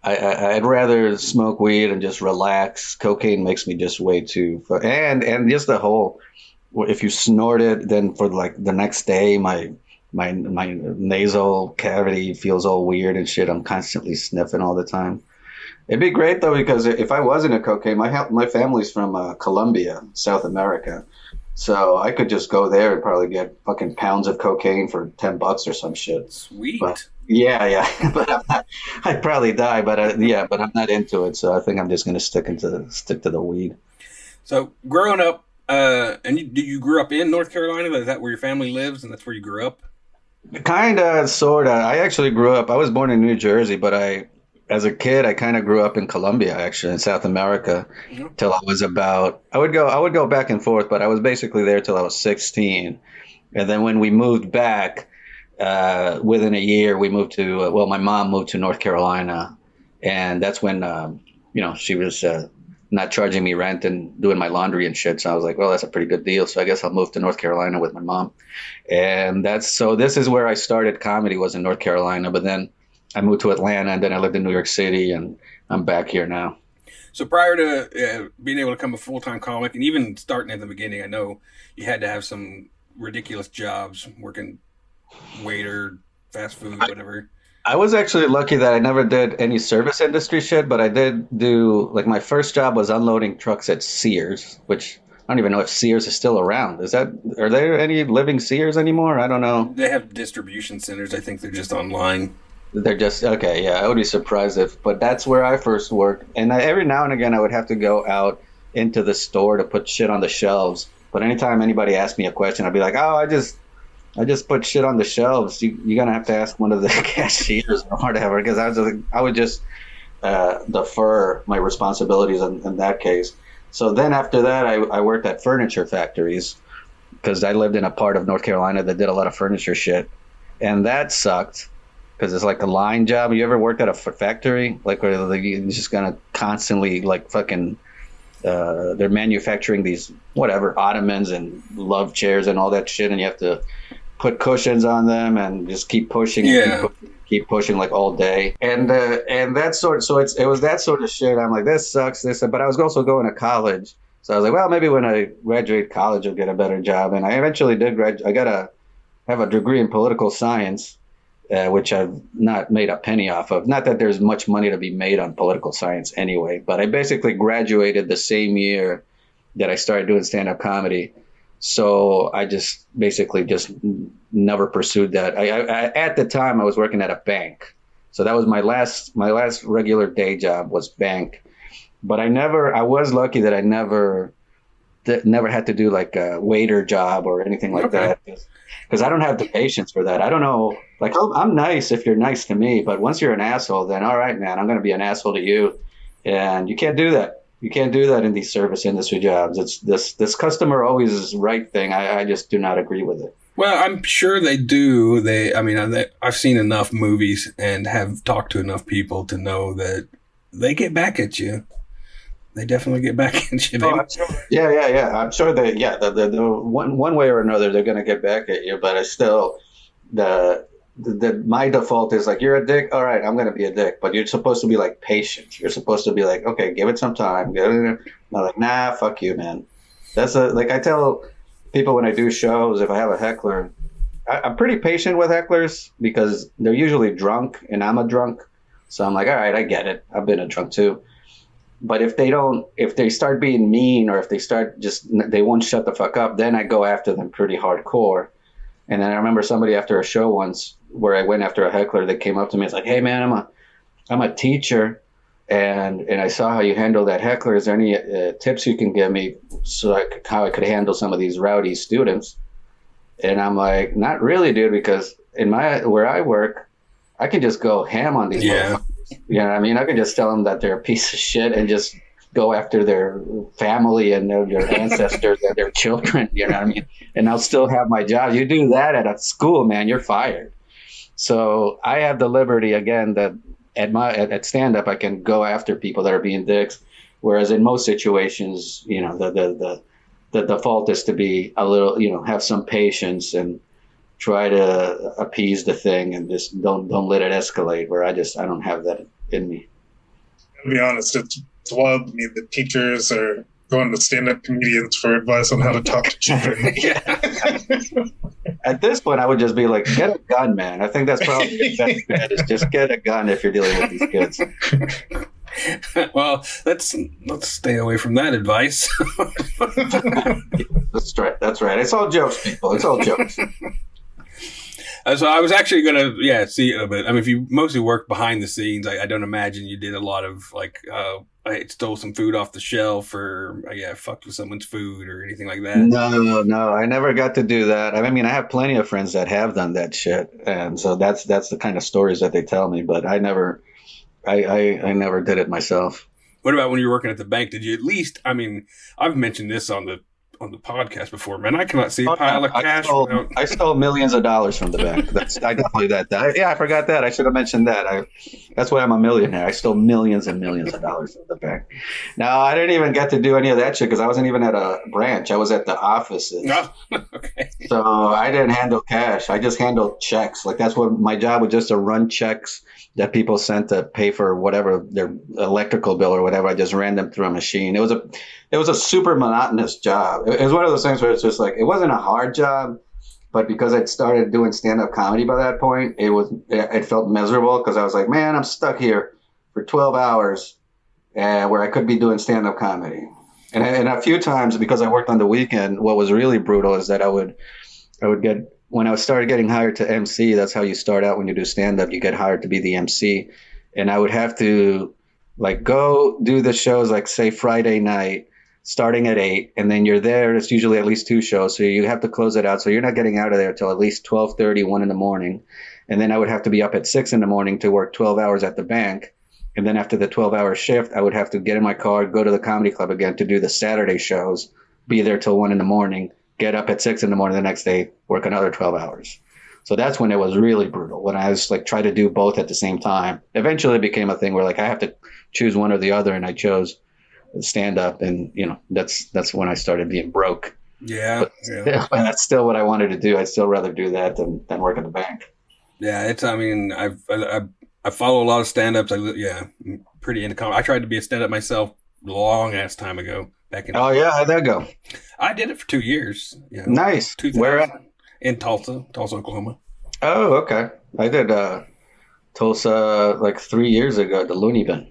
I, I'd rather smoke weed and just relax. Cocaine makes me just way too. And and just the whole. If you snort it, then for like the next day, my my my nasal cavity feels all weird and shit. I'm constantly sniffing all the time. It'd be great though because if I wasn't a cocaine, my my family's from uh, Colombia, South America, so I could just go there and probably get fucking pounds of cocaine for ten bucks or some shit. Sweet. But- Yeah, yeah, but I'm not, I'd probably die. But uh, yeah, but I'm not into it, so I think I'm just gonna stick into stick to the weed. So growing up, uh, and you, you grew up in North Carolina? Is that where your family lives and that's where you grew up? Kinda, sorta. I actually grew up. I was born in New Jersey, but I, as a kid, I kind of grew up in Colombia, actually, in South America, Mhm. till I was about. I would go. I would go back and forth, but I was basically there till I was 16, and then when we moved back, uh, within a year, we moved to. Uh, well, my mom moved to North Carolina, and that's when, um, you know, she was. Uh, not charging me rent and doing my laundry and shit. So I was like, well, that's a pretty good deal. So I guess I'll move to North Carolina with my mom and that's so this is where i started comedy was in north carolina but then i moved to atlanta and then i lived in new york city and i'm back here now So prior to uh, being able to become a full time comic, and even starting at the beginning, I know you had to have some ridiculous jobs, working waiter, fast food, whatever. i was actually lucky that i never did any service industry shit but i did do like my first job was unloading trucks at sears which i don't even know if sears is still around is that are there any living sears anymore i don't know They have distribution centers. I think they're just online. They're just okay. Yeah, I would be surprised if, but that's where I first worked. And I, every now and again, I would have to go out into the store to put shit on the shelves. But anytime anybody asked me a question, I'd be like, "Oh, I just I just put shit on the shelves. You, you're gonna have to ask one of the cashiers or whatever, because I was I would just uh, defer my responsibilities in, in that case. So then after that, I, I worked at furniture factories because I lived in a part of North Carolina that did a lot of furniture shit, and that sucked because it's like a line job. You ever worked at a f- factory like where like, you're just gonna constantly like fucking uh, they're manufacturing these whatever ottomans and love chairs and all that shit, and you have to put cushions on them and just keep pushing. and Yeah. keep, pu- keep pushing like all day, and uh, and that sort. So it's it was that sort of shit. I'm like, this sucks. This, but I was also going to college, so I was like, well, maybe when I graduate college, I'll get a better job. And I eventually did graduate. I got a have a degree in political science. Uh, which I've not made a penny off of. Not that there's much money to be made on political science anyway, but I basically graduated the same year that I started doing stand up comedy. So I just basically just never pursued that. I, I, at the time, I was working at a bank, so that was my last my last regular day job was bank. But I never. I was lucky that I never that never had to do like a waiter job or anything like Okay. that because I don't have the patience for that. I don't know. Like I'm, I'm nice if you're nice to me, but once you're an asshole, then all right, man, I'm gonna be an asshole to you, and you can't do that. You can't do that in these service industry jobs. It's this this customer always is right thing. I, I just do not agree with it. Well, I'm sure they do. They, I mean, I, I've seen enough movies and have talked to enough people to know that they get back at you. They definitely get back at you. Oh, sure. Yeah, yeah, yeah. I'm sure they, yeah, the, the, the one one way or another, they're gonna get back at you. But I still, the, the, the my default is like, you're a dick. All right, I'm gonna be a dick. But you're supposed to be like patient. You're supposed to be like, okay, give it some time. Get it. I'm like, nah, fuck you, man. That's a like I tell people when I do shows if I have a heckler, I'm pretty patient with hecklers because they're usually drunk and I'm a drunk. So I'm like, all right, I get it. I've been a drunk too but if they don't if they start being mean or if they start just they won't shut the fuck up then i go after them pretty hardcore. And then i remember somebody after a show once where i went after a heckler that came up to me it's like hey man i'm a i'm a teacher and and i saw how you handle that heckler. Is there any uh, tips you can give me so I could, how i could handle some of these rowdy students? And i'm like not really dude because in my where i work i can just go ham on these Yeah. You know I mean? I can just tell them that they're a piece of shit and just go after their family and their, their ancestors and their children. You know what I mean? And I'll still have my job. You do that at a school, man, you're fired. So I have the liberty again that at my at, at stand up I can go after people that are being dicks. Whereas in most situations, you know, the the the the default is to be a little, you know, have some patience and try to appease the thing and just don't don't let it escalate. Where I just I don't have that in me. To be honest, it's, it's wild to me that teachers are going to stand-up comedians for advice on how to talk to children. At this point, I would just be like, get a gun, man. I think that's probably the best bet is just get a gun if you're dealing with these kids. well, let's let's stay away from that advice. That's right. That's right. It's all jokes, people. It's all jokes. Uh, so I was actually gonna, yeah, see, uh, but I mean, if you mostly work behind the scenes, I, I don't imagine you did a lot of like, uh, I stole some food off the shelf, or uh, yeah, fucked with someone's food, or anything like that. No, no, I never got to do that. I mean, I have plenty of friends that have done that shit, and so that's that's the kind of stories that they tell me. But I never, I I, I never did it myself. What about when you were working at the bank? Did you at least? I mean, I've mentioned this on the on the podcast before, man. I cannot see oh, a pile of I cash. stole, without- I stole millions of dollars from the bank. That's I definitely that. that yeah, I forgot that. I should have mentioned that. I, that's why I'm a millionaire. I stole millions and millions of dollars from the bank. Now I didn't even get to do any of that shit because I wasn't even at a branch. I was at the offices. No, oh, okay. So I didn't handle cash. I just handled checks. Like that's what my job was just to run checks that people sent to pay for whatever their electrical bill or whatever. I just ran them through a machine. It was a it was a super monotonous job. It was one of those things where it's just like it wasn't a hard job, but because I'd started doing stand up comedy by that point, it was it felt miserable because I was like, man, I'm stuck here for 12 hours, uh, where I could be doing stand up comedy. And, and a few times because I worked on the weekend, what was really brutal is that I would I would get when I started getting hired to MC. That's how you start out when you do stand up. You get hired to be the MC, and I would have to like go do the shows like say Friday night, starting at eight, and then you're there. It's usually at least two shows, so you have to close it out. So you're not getting out of there till at least 12:30, 1 in the morning, and then I would have to be up at six in the morning to work 12 hours at the bank. And then after the 12 hour shift, I would have to get in my car, go to the comedy club again to do the Saturday shows, be there till one in the morning, get up at six in the morning the next day, work another 12 hours. So that's when it was really brutal. When I was like trying to do both at the same time. Eventually it became a thing where like I have to choose one or the other and I chose stand up and you know that's that's when I started being broke. Yeah, But yeah, and that's still what I wanted to do. I'd still rather do that than, than work at the bank. yeah. It's. I mean, I've I, I, follow a lot of stand-ups. I yeah, I'm pretty into comedy. I tried to be a stand-up myself long ass time ago. Back in, Oh yeah, how'd that go? I did it for two years. Yeah, Nice. Where at? in Tulsa, Tulsa, Oklahoma. Oh, okay. I did uh Tulsa like three years ago, the Loony Bin.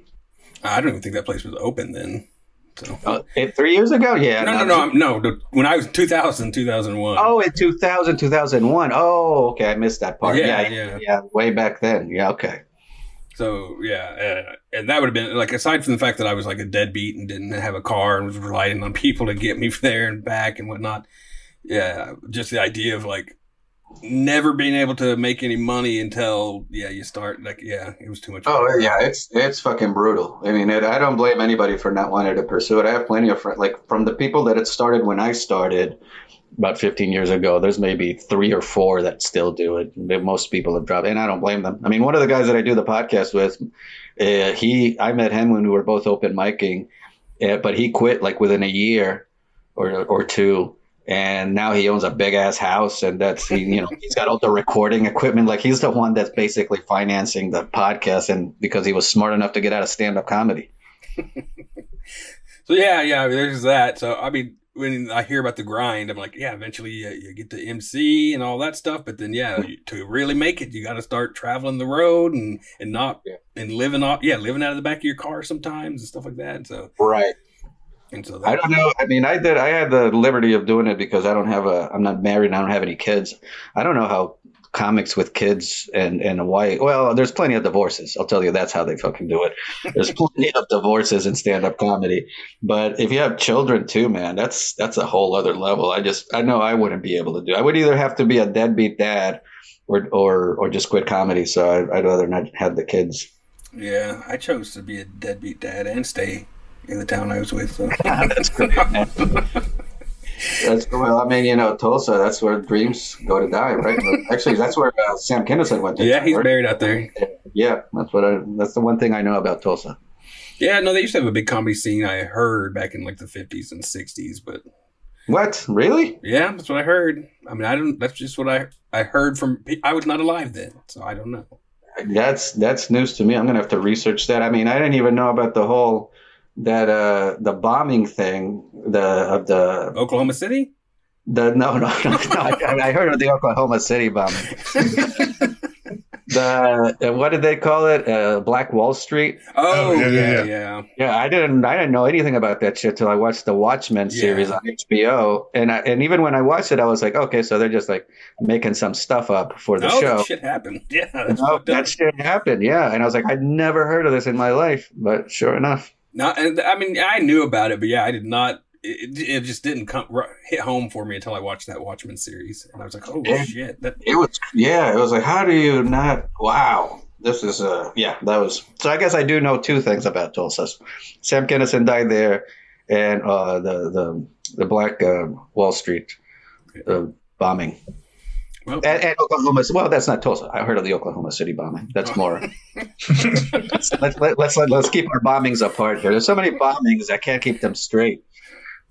I don't even think that place was open then. So. Eh, three years ago? Yeah. no, no, no, I'm- no. When I was 2000, 2001. Oh, in 2000, 2001. Oh, okay. I missed that part. Yeah, Yeah, yeah. yeah. way back then. Yeah, okay. So yeah, and that would have been like aside from the fact that I was like a deadbeat and didn't have a car and was relying on people to get me there and back and whatnot. Yeah, just the idea of like never being able to make any money until yeah you start like yeah it was too much. Oh, yeah. It's it's fucking brutal. I mean, it, I don't blame anybody for not wanting to pursue it. I have plenty of friends, like from the people that it started when I started about 15 years ago, there's maybe three or four that still do it. Most people have dropped, and I don't blame them. I mean, one of the guys that I do the podcast with, uh, he, I met him when we were both open micing, uh, but he quit like within a year or or two. And now he owns a big ass house, and that's he, you know, he's got all the recording equipment. Like he's the one that's basically financing the podcast, and because he was smart enough to get out of stand up comedy. So yeah, yeah, there's that. So I mean, when I hear about the grind, I'm like, yeah, eventually uh, you get to MC and all that stuff. But then, yeah, you, to really make it, you got to start traveling the road and and not Yeah. and living off, yeah, living out of the back of your car sometimes and stuff like that. So Right. And so I don't know. I mean, I did. I had the liberty of doing it because I don't have a. I'm not married. and I don't have any kids. I don't know how comics with kids and and a wife. Well, there's plenty of divorces. I'll tell you, that's how they fucking do it. There's plenty of divorces in stand up comedy. But if you have children too, man, that's that's a whole other level. I just I know I wouldn't be able to do. I would either have to be a deadbeat dad. Or, or, or just quit comedy. So I'd, I'd rather not have the kids. yeah, I chose to be a deadbeat dad and stay in the town I was with. So That's great. man. That's well. I mean, you know, Tulsa. That's where dreams go to die, right? Actually, that's where uh, Sam Kinison went to. yeah, he's right? buried out there. Yeah, that's what. I, that's the one thing I know about Tulsa. Yeah, no, they used to have a big comedy scene. I heard back in like the 50s and 60s, but What? Really? yeah, that's what I heard. I mean, I don't. That's just what I I heard from. I was not alive then, so I don't know. That's that's news to me. I'm gonna have to research that. I mean, I didn't even know about the whole that uh the bombing thing. The of the Oklahoma City. the no no no. no I, I heard of the Oklahoma City bombing. the uh, what did they call it? Uh, Black Wall Street. Oh, Oh, yeah, yeah, yeah, yeah, yeah. Yeah, I didn't. I didn't know anything about that shit till I watched the Watchmen Yeah. series on HBO, and I, and even when I watched it, I was like, okay, so they're just like making some stuff up for the No, show. that shit happened. Yeah, that's No, that shit happened. Yeah, and I was like, I'd never heard of this in my life, but sure enough, No, and I mean, I knew about it, but yeah, I did not. It, it just didn't come hit home for me until I watched that Watchmen series, and I was like, "Oh Yeah. shit!" That it was. Yeah, it was like, how do you not? Wow, this is uh, yeah, that was. So I guess I do know two things about Tulsa. Sam Kinison died there, and uh, the the the Black uh, Wall Street uh, bombing. Well, And, and Oklahoma. Well, that's not Tulsa. I heard of the Oklahoma City bombing. That's more. let's, let, let, let's let, let's keep our bombings apart here. There's so many bombings. I can't keep them straight.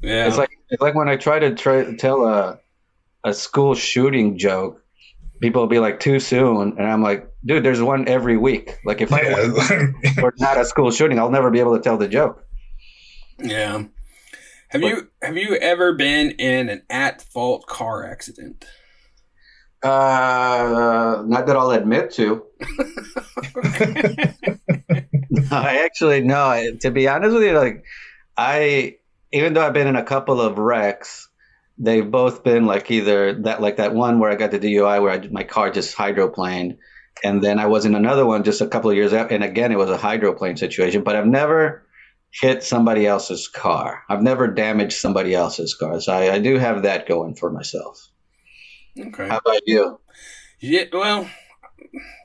yeah, It's like it's like when I try to try tell a a school shooting joke, people will be like too soon, and I'm like, dude, there's one every week. Like if I Yeah. or not a school shooting, I'll never be able to tell the joke. yeah. Have you have you ever been in an at fault car accident? Uh, not that I'll admit to. No, I actually no. To be honest with you, like I, even though I've been in a couple of wrecks, they've both been like either that, like that one where I got the DUI where I, my car just hydroplaned, and then I was in another one just a couple of years after, and again it was a hydroplane situation. But I've never hit somebody else's car. I've never damaged somebody else's car, so I, I do have that going for myself. Okay. How about you? Yeah, well,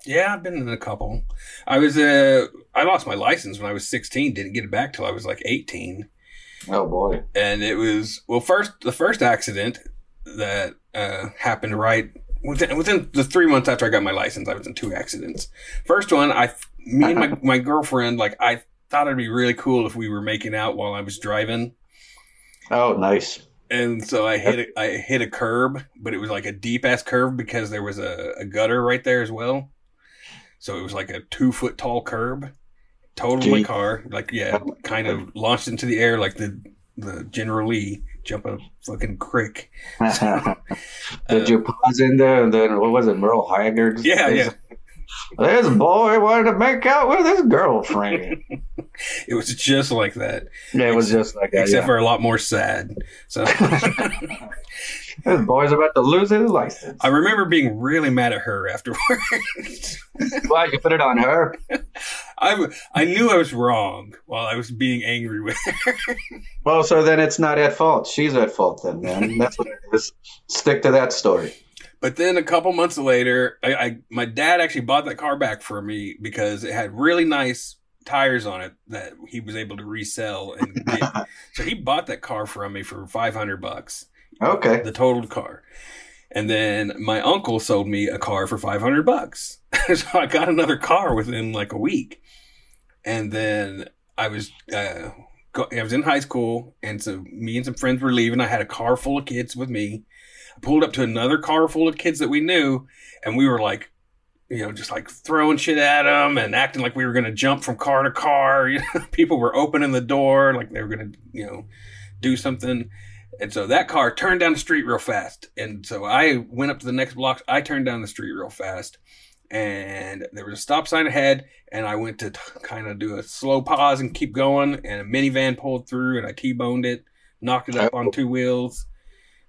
yeah, I've been in a couple. I was uh I lost my license when I was 16, didn't get it back till I was like 18. Oh boy. And it was well first the first accident that uh happened right within within the 3 months after I got my license, I was in two accidents. First one, I me and my my girlfriend like I thought it'd be really cool if we were making out while I was driving. Oh, nice. And so I hit a, I hit a curb, but it was like a deep ass curb because there was a, a gutter right there as well. So it was like a two foot tall curb. Totaled my car, like yeah, kind of launched into the air like the the General Lee jump a fucking crick. Did you pause in there and then what was it, Merle Haggard? Yeah, yeah. This boy wanted to make out with his girlfriend. It was just like that, yeah, it was just like that. except yeah. for a lot more sad. So This boy's about to lose his license. I remember being really mad at her afterwards. Why you put it on her? I I knew I was wrong while I was being angry with her. Well, so then it's not at fault. She's at fault then, man. That's what it is. Stick to that story. But then a couple months later, I, I my dad actually bought that car back for me because it had really nice tires on it that he was able to resell and get. so he bought that car from me for 500 bucks, Okay. the totaled car. And then my uncle sold me a car for 500 bucks. so I got another car within like a week. And then I was uh go- I was in high school and so me and some friends were leaving. I had a car full of kids with me. Pulled up to another car full of kids that we knew and we were like you know, just like throwing shit at them and acting like we were going to jump from car to car. You know, people were opening the door like they were going to, you know, do something. And so that car turned down the street real fast. And so I went up to the next block. I turned down the street real fast. And there was a stop sign ahead. And I went to t- kind of do a slow pause and keep going. And a minivan pulled through and I T boned it, knocked it up oh. on two wheels.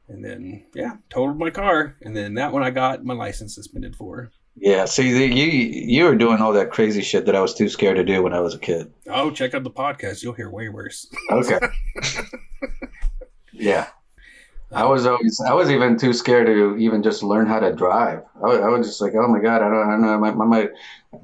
And then, yeah, totaled my car. And then that one I got my license suspended for. Yeah. See, the, you you were doing all that crazy shit that I was too scared to do when I was a kid. Oh, check out the podcast. You'll hear way worse. Okay. yeah. I was always, I was even too scared to even just learn how to drive. I was, I was just like, oh my god, I don't, I don't know, I might,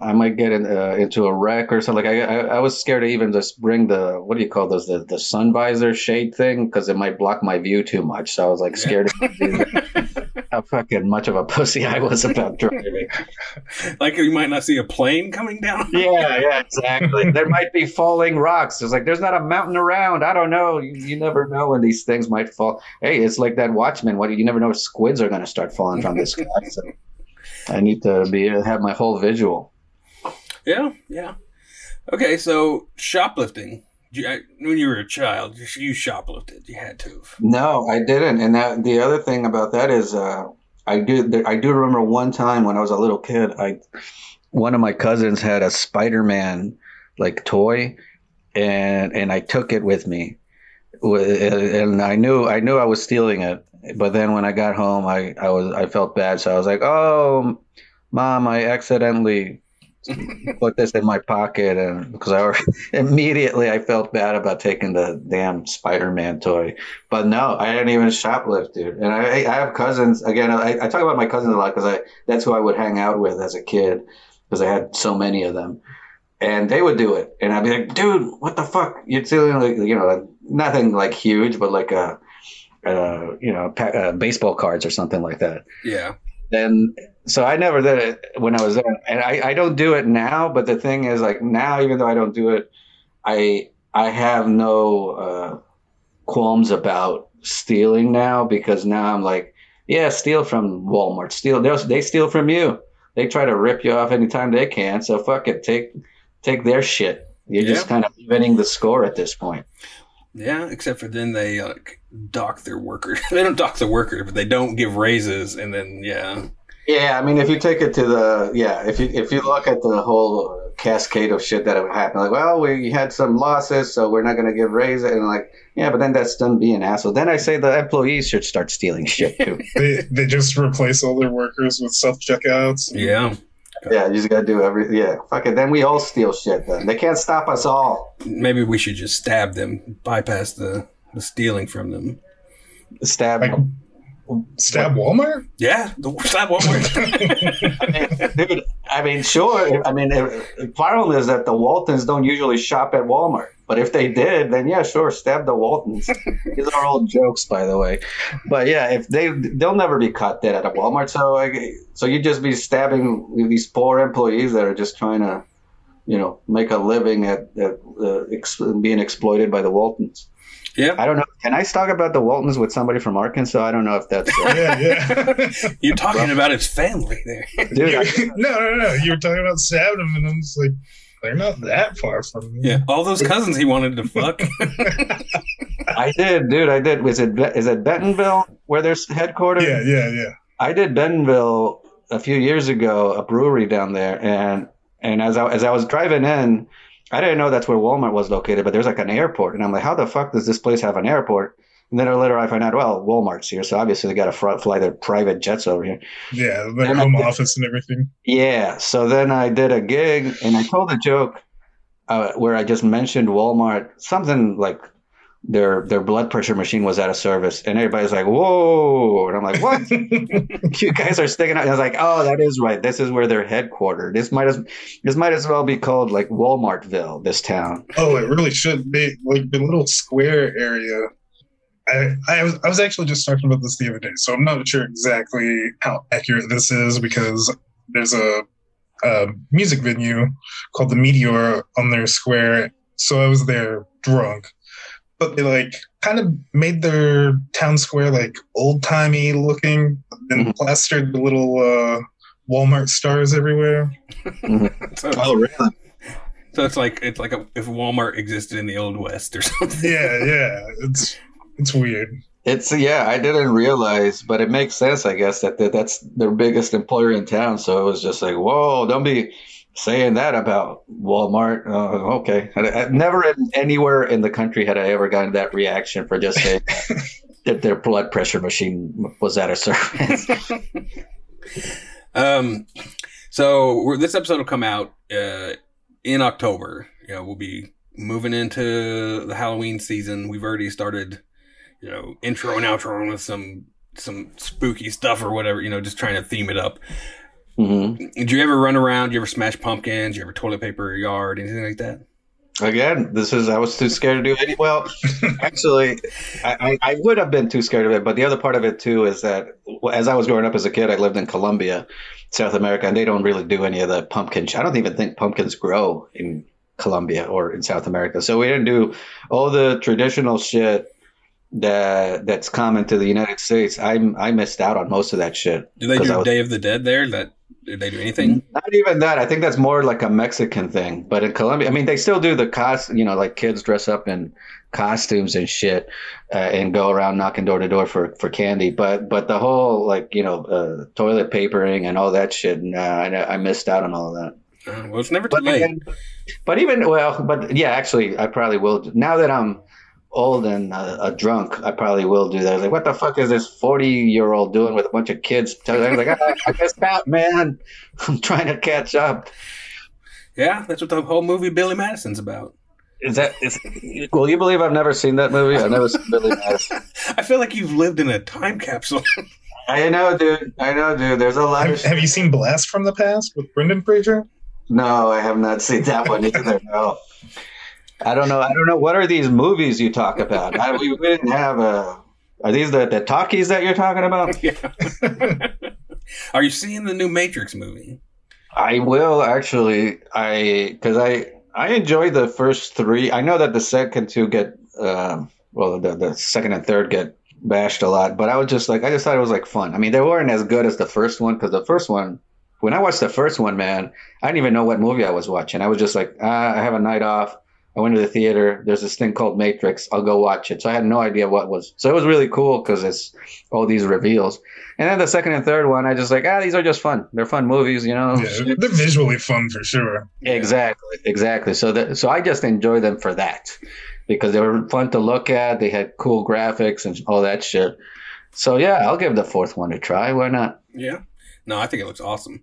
I might, get in, uh, into a wreck or something. Like I, I, I was scared to even just bring the, what do you call those, the, the sun visor shade thing, because it might block my view too much. So I was like scared to how fucking much of a pussy I was about driving. like you might not see a plane coming down. Yeah, yeah, exactly. there might be falling rocks. It's like there's not a mountain around. I don't know. You, you never know when these things might fall. Hey, it's like that Watchmen. What you never know if squids are going to start falling from the sky. So I need to be have my whole visual. Yeah, yeah. Okay, so shoplifting. When you were a child, you shoplifted. You had to. No, I didn't. And that the other thing about that is, uh, I do I do remember one time when I was a little kid. I one of my cousins had a Spider Man like toy, and and I took it with me, and I knew I knew I was stealing it. But then when I got home, I I was I felt bad, so I was like, "Oh, mom, I accidentally." Put this in my pocket and because I immediately I felt bad about taking the damn Spider-Man toy. But no, I didn't even shoplift, dude. And I, I have cousins. Again, I, I talk about my cousins a lot because I that's who I would hang out with as a kid because I had so many of them, and they would do it, and I'd be like, dude, what the fuck? You're stealing, like, you know, like, nothing like huge, but like a, uh, you know, pa- uh, baseball cards or something like that Yeah. then so I never did it when I was there, and I, I don't do it now. But the thing is, like now, even though I don't do it, I I have no uh, qualms about stealing now because now I'm like, yeah, steal from Walmart, steal they they steal from you. They try to rip you off anytime they can. So fuck it, take take their shit. You're just kind of evening the score at this point. Yeah, except for then they like dock their workers. they don't dock the workers, but they don't give raises, and then yeah, Yeah, I mean, if you take it to the yeah, if you if you look at the whole cascade of shit that have happened, like, well, we had some losses, so we're not going to give raises, and like, yeah, but then that's them being assholes. Then I say the employees should start stealing shit too. They they just replace all their workers with self checkouts. yeah, Yeah, you just gotta do every. Yeah, fuck it. Then we all steal shit. Then they can't stop us all. Maybe we should just stab them, bypass the, the stealing from them. Stab. Like, stab Walmart? Yeah, the stab Walmart. Dude, I mean, sure. I mean, the problem is that the Waltons don't usually shop at Walmart. But if they did, then yeah, sure, stab the Waltons. These are all jokes, by the way. But yeah, if they they'll never be caught dead at a Walmart. So like, so you just be stabbing these poor employees that are just trying to, you know, make a living at, at uh, ex- being exploited by the Waltons. Yeah, I don't know. Can I talk about the Waltons with somebody from Arkansas? I don't know if that's uh, Yeah, yeah. you're talking about his family there. dude. I- no, no, no. You were talking about stabbing and I'm just like, they're not that far from me. Yeah, all those cousins he wanted to fuck. I did, dude. I did. Was it is it Bentonville where there's headquarters? yeah, yeah, yeah. I did Bentonville a few years ago, a brewery down there, and and as I as I was driving in, I didn't know that's where Walmart was located, but there's like an airport, and I'm like, how the fuck does this place have an airport? And then later I find out, well, Walmart's here, so obviously they got to fr- fly their private jets over here. Yeah, their home did- office and everything. Yeah. So then I did a gig and I told a joke uh, where I just mentioned Walmart, something like their their blood pressure machine was out of service, and everybody's like, "Whoa!" And I'm like, "What? you guys are sticking out?" I was like, "Oh, that is right. This is where they're headquartered. This might as this might as well be called like Walmartville. This town." Oh, it really should be like the little square area. I, I was I was actually just talking about this the other day, so I'm not sure exactly how accurate this is because there's a, a music venue called the Meteor on their square. So I was there drunk, but they like kind of made their town square like old timey looking, and Mhm. plastered the little uh, Walmart stars everywhere. so, really? so it's like it's like a, if Walmart existed in the old west or something. Yeah, yeah, it's it's weird. It's yeah, I didn't realize, but it makes sense, I guess, that that- that's their biggest employer in town. So it was just like, whoa, don't be saying that about Walmart. Uh, okay, I, I, never in, anywhere in the country had I ever gotten that reaction for just saying that their blood pressure machine was out of service. Um, so we're, this episode will come out uh, in October. You know, we'll be moving into the Halloween season. We've already started, you know, intro and outro with some some spooky stuff or whatever. You know, just trying to theme it up. Hmm Did you ever run around? Did you ever smash pumpkins? Did you ever toilet paper your yard? Anything like that? Again, this is I was too scared to do it. Well, actually, I, I, would have been too scared of it. But the other part of it too is that as I was growing up as a kid, I lived in Colombia, South America, and they don't really do any of the pumpkin. I don't even think pumpkins grow in Colombia or in South America. So we didn't do all the traditional shit that that's common to the United States. I I missed out on most of that shit. Do they do was- Day of the Dead there? That did they do anything? Not even that. I think that's more like a Mexican thing. But in Colombia, I mean, they still do the cost. You know, like kids dress up in costumes and shit, uh, and go around knocking door to door for for candy. But but the whole like you know uh, toilet papering and all that shit. Nah, I, I missed out on all of that. Uh, well, it's never too But late. again, but even well, but yeah, actually, I probably will. Now that I'm old and uh, a drunk, I probably will do that. Like, what the fuck is this forty-year-old doing with a bunch of kids? I was like, I, I missed out, man. I'm trying to catch up. Yeah, that's what the whole movie Billy Madison's about. Is that is? Will you believe I've never seen that movie? I've never seen Billy Madison. I feel like you've lived in a time capsule. I know, dude. I know, dude. There's a lot of. Have, have you seen Blast from the Past with Brendan Fraser? no, I have not seen that one either. No. I don't know. I don't know. What are these movies you talk about? I, we, we didn't have a. Are these the, the talkies that you're talking about? yeah. Are you seeing the new Matrix movie? I will actually. I because I I enjoyed the first three. I know that the second two get um, well, the the second and third get bashed a lot, but I was just like I just thought it was like fun. I mean, they weren't as good as the first one because the first one. When I watched the first one, man, I didn't even know what movie I was watching. I was just like, ah, I have a night off. I went to the theater. There's this thing called Matrix. I'll go watch it. So I had no idea what was. So it was really cool because it's all these reveals. And then the second and third one, I just like, ah, these are just fun. They're fun movies, you know. Yeah, they're visually fun for sure. Exactly, exactly. So that so I just enjoy them for that because they were fun to look at. They had cool graphics and all that shit. So yeah, I'll give the fourth one a try. Why not? Yeah. No, I think it looks awesome.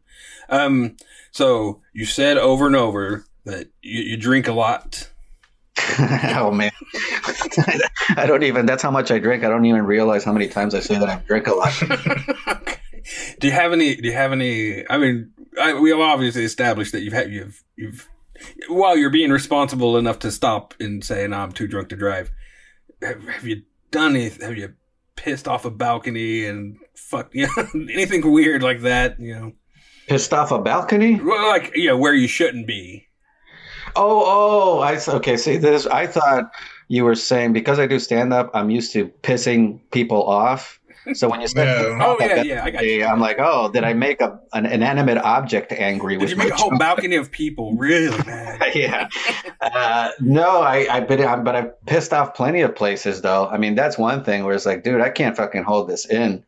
Um, so you said over and over that you, you drink a lot. oh man, I don't even. That's how much I drink. I don't even realize how many times I say that I drink a lot. Do you have any? Do you have any? I mean, I, we have obviously established that you've had you've you've while you're being responsible enough to stop and say, "No, I'm too drunk to drive." Have, have you done anything? Have you pissed off a balcony and fuck you know anything weird like that? You know, Pissed off a balcony? well, like yeah, where you shouldn't be. Oh, oh, I okay. See this. I thought you were saying because I do stand up, I'm used to pissing people off. So when you said, Yeah. Oh yeah, yeah, I got you. I'm like, oh, did I make a an inanimate object angry? Did with you make my a whole joke? balcony of people really mad? yeah. Uh, no, I, I've been, I'm, but I've pissed off plenty of places though. I mean, that's one thing where it's like, dude, I can't fucking hold this in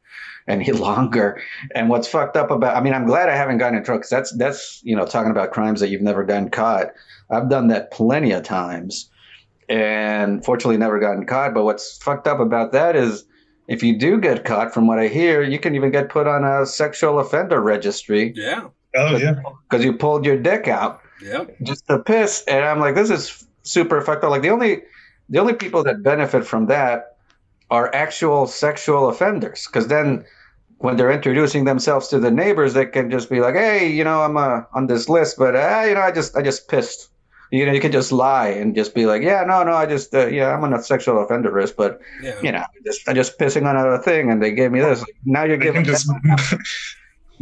any longer. And what's fucked up about, I mean, I'm glad I haven't gotten in trouble because that's, that's, you know, talking about crimes that you've never gotten caught. I've done that plenty of times and fortunately never gotten caught. But what's fucked up about that is if you do get caught, from what I hear, you can even get put on a sexual offender registry Yeah, Oh yeah. because you pulled your dick out yeah. just to piss and i'm like this is super fucked up like the only the only people that benefit from that are actual sexual offenders because then when they're introducing themselves to the neighbors they can just be like hey you know i'm uh, on this list but uh, you know i just i just pissed you know you can just lie and just be like yeah no no i just uh, yeah i'm on a sexual offender list but Yeah. you know just i just pissing on a thing and they gave me this now you're They giving can just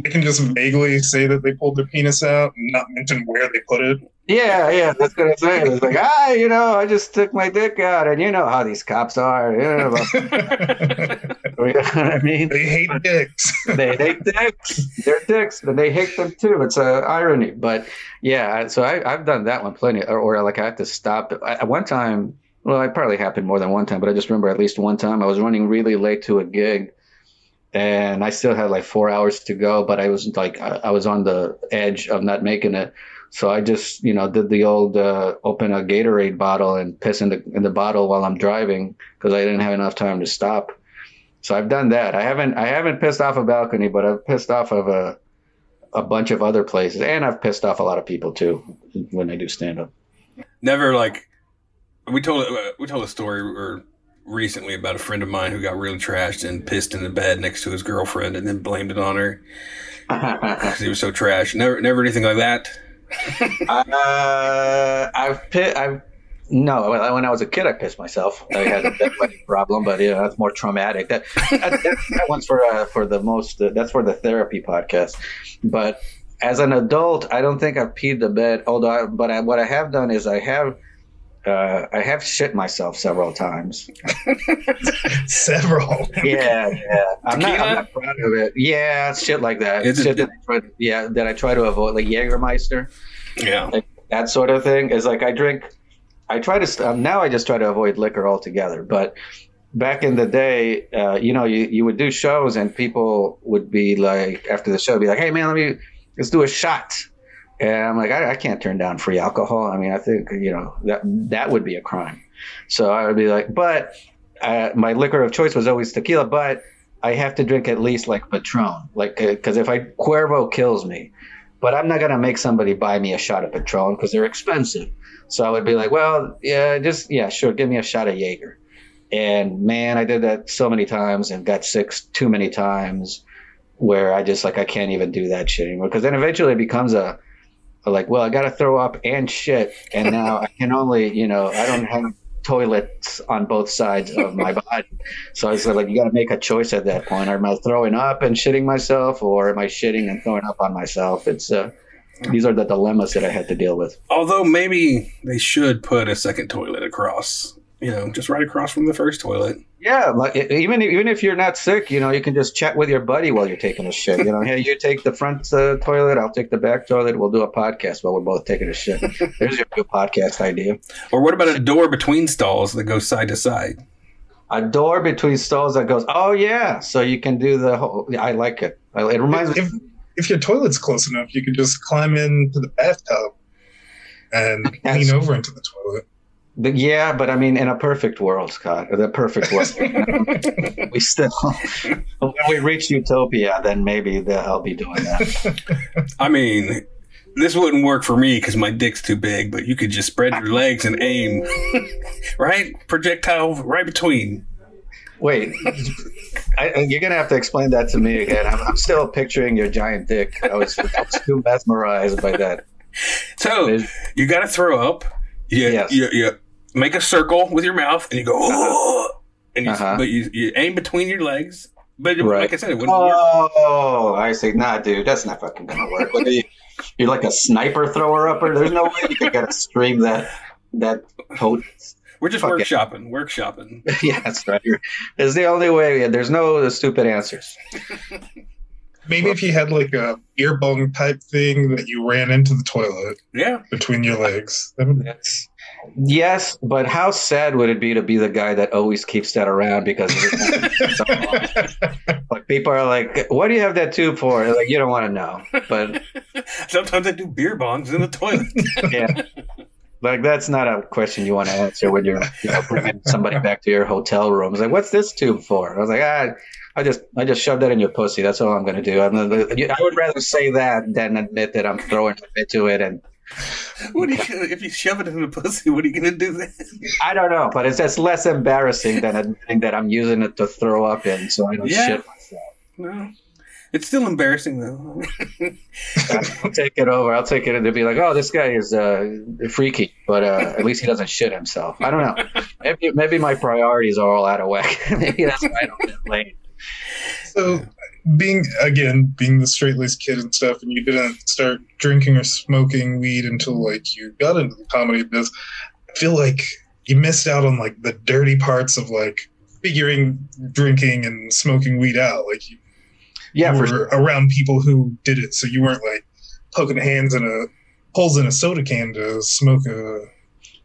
they can just vaguely say that they pulled their penis out and not mention where they put it. Yeah, yeah, that's what I'm saying. It's like, ah, you know, I just took my dick out, and you know how these cops are. You know, you know I mean? they hate dicks. They hate dicks. They're dicks, but they hate them too. It's a irony, but yeah. So I, I've done that one plenty, or, or like I had to stop. At one time, well, it probably happened more than one time, but I just remember at least one time I was running really late to a gig, and I still had like four hours to go, but I was like, I, I was on the edge of not making it. So I just, you know, did the old uh, open a Gatorade bottle and piss in the in the bottle while I'm driving because I didn't have enough time to stop. So I've done that. I haven't I haven't pissed off a balcony, but I've pissed off of a a bunch of other places, and I've pissed off a lot of people too when I do stand up. Never like we told we told a story or recently about a friend of mine who got really trashed and pissed in the bed next to his girlfriend and then blamed it on her because he was so trash. Never never anything like that. uh, I've pi- I've no. When when I was a kid, I pissed myself. I had a bedwetting problem, but yeah, that's more traumatic. That that, that one's for uh, for the most. Uh, that's for the therapy podcast. But as an adult, I don't think I've peed the bed. Although, I, but I, what I have done is I have. Uh, I have shit myself several times. Several. Yeah, yeah. I'm not, I'm not proud of it. Yeah, shit like that. Is it- shit that I try to, yeah, that I try to avoid, like Jägermeister Yeah. that sort of thing is like I drink. I try to um, now. I just try to avoid liquor altogether. But back in the day, uh, you know, you, you would do shows and people would be like after the show, be like, "Hey man, let me let's do a shot." And I'm like, I, I can't turn down free alcohol. I mean, I think you know that that would be a crime. So I would be like, but uh, my liquor of choice was always tequila, but I have to drink at least like Patron, like because if I Cuervo kills me, but I'm not gonna make somebody buy me a shot of Patron because they're expensive. So I would be like, well, yeah, just yeah, sure, give me a shot of Jaeger. And man, I did that so many times and got sick too many times, where I just like I can't even do that shit anymore. Because then eventually it becomes a, a like, well, I got to throw up and shit, and now I can only, you know, I don't have toilets on both sides of my body. So I was like, you got to make a choice at that point. Am I throwing up and shitting myself, or am I shitting and throwing up on myself? It's uh, these are the dilemmas that I had to deal with. Although maybe they should put a second toilet across. You know, just right across from the first toilet. Yeah, like even even if you're not sick, you know, you can just chat with your buddy while you're taking a shit. You know, hey, you take the front uh, toilet, I'll take the back toilet. We'll do a podcast while we're both taking a shit. There's your good podcast idea. Or what about a door between stalls that goes side to side? A door between stalls that goes. Oh yeah, so you can do the whole. I like it. I- It reminds me. If if your toilet's close enough, you could just climb into the bathtub and lean over into the toilet. But yeah, but I mean, in a perfect world, Scott, the perfect world, we still, when we reach utopia, then maybe the- I'll be doing that. I mean, this wouldn't work for me because my dick's too big, but you could just spread your legs and aim, right? Projectile right between. Wait, I, you're gonna have to explain that to me again. I'm, I'm still picturing your giant dick. I was, I was too mesmerized by that. So There's- you got to throw up. You, Yes. you, you make a circle with your mouth and you go, oh, and you, Uh-huh. but you, you aim between your legs. But Right. like I said, it wouldn't work. Oh, I see. Nah, dude, that's not fucking gonna work. Are you, you're like a sniper thrower upper. There's no way you can get a stream that that potent. We're just fuck it. workshopping, workshopping. yeah, that's right. It's the only way. There's no stupid answers. Maybe if you had like a ear bong type thing that you ran into the toilet Yeah. between your legs. That would- Yes, but how sad would it be to be the guy that always keeps that around because like people are like, "What do you have that tube for?" They're like, you don't want to know, but Sometimes I do beer bongs in the toilet. yeah. Like that's not a question you want to answer when you're you know, bringing somebody back to your hotel room. It's like, what's this tube for? I was like, ah, I just I just shoved that in your pussy. That's all I'm going to do. I'm, I would rather say that than admit that I'm throwing into it. And what are you gonna, if you shove it in the pussy? What are you gonna do then? I don't know, but it's just less embarrassing than admitting that I'm using it to throw up in, so I don't Yeah. shit myself. No, it's still embarrassing though. I'll take it over. I'll take it and they'll be like, "Oh, this guy is uh, freaky," but uh, at least he doesn't shit himself. I don't know. Maybe maybe my priorities are all out of whack. maybe that's why I don't get laid. So, being again being the straight laced kid and stuff, and you didn't start drinking or smoking weed until like you got into the comedy biz. I feel like you missed out on like the dirty parts of like figuring drinking and smoking weed out. Like you, Yeah, were sure. around people who did it, so you weren't like poking hands in a holes in a soda can to smoke a,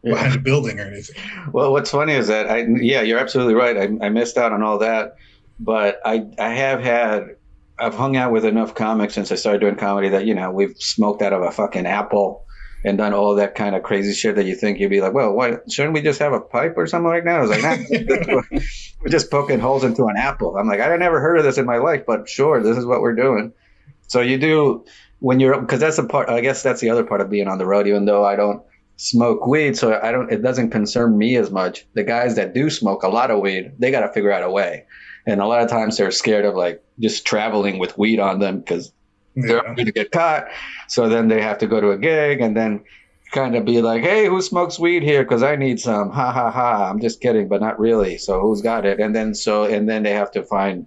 behind a building or anything. Well, what's funny is that I yeah, you're absolutely right. I, I missed out on all that, but I I have had I've hung out with enough comics since I started doing comedy that you know we've smoked out of a fucking apple and done all that kind of crazy shit that you think you'd be like, well, why shouldn't we just have a pipe or something like that? I was like, nah, we're just poking holes into an apple. I'm like, I never heard of this in my life, but sure, this is what we're doing. So you do when you're because that's the part. I guess that's the other part of being on the road. Even though I don't smoke weed, so I don't. It doesn't concern me as much. The guys that do smoke a lot of weed, they got to figure out a way. And a lot of times they're scared of like just traveling with weed on them because they're Yeah. going to get caught. So then they have to go to a gig and then kind of be like, hey, who smokes weed here? Because I need some. Ha ha ha. I'm just kidding, but not really. So who's got it? And then so and then they have to find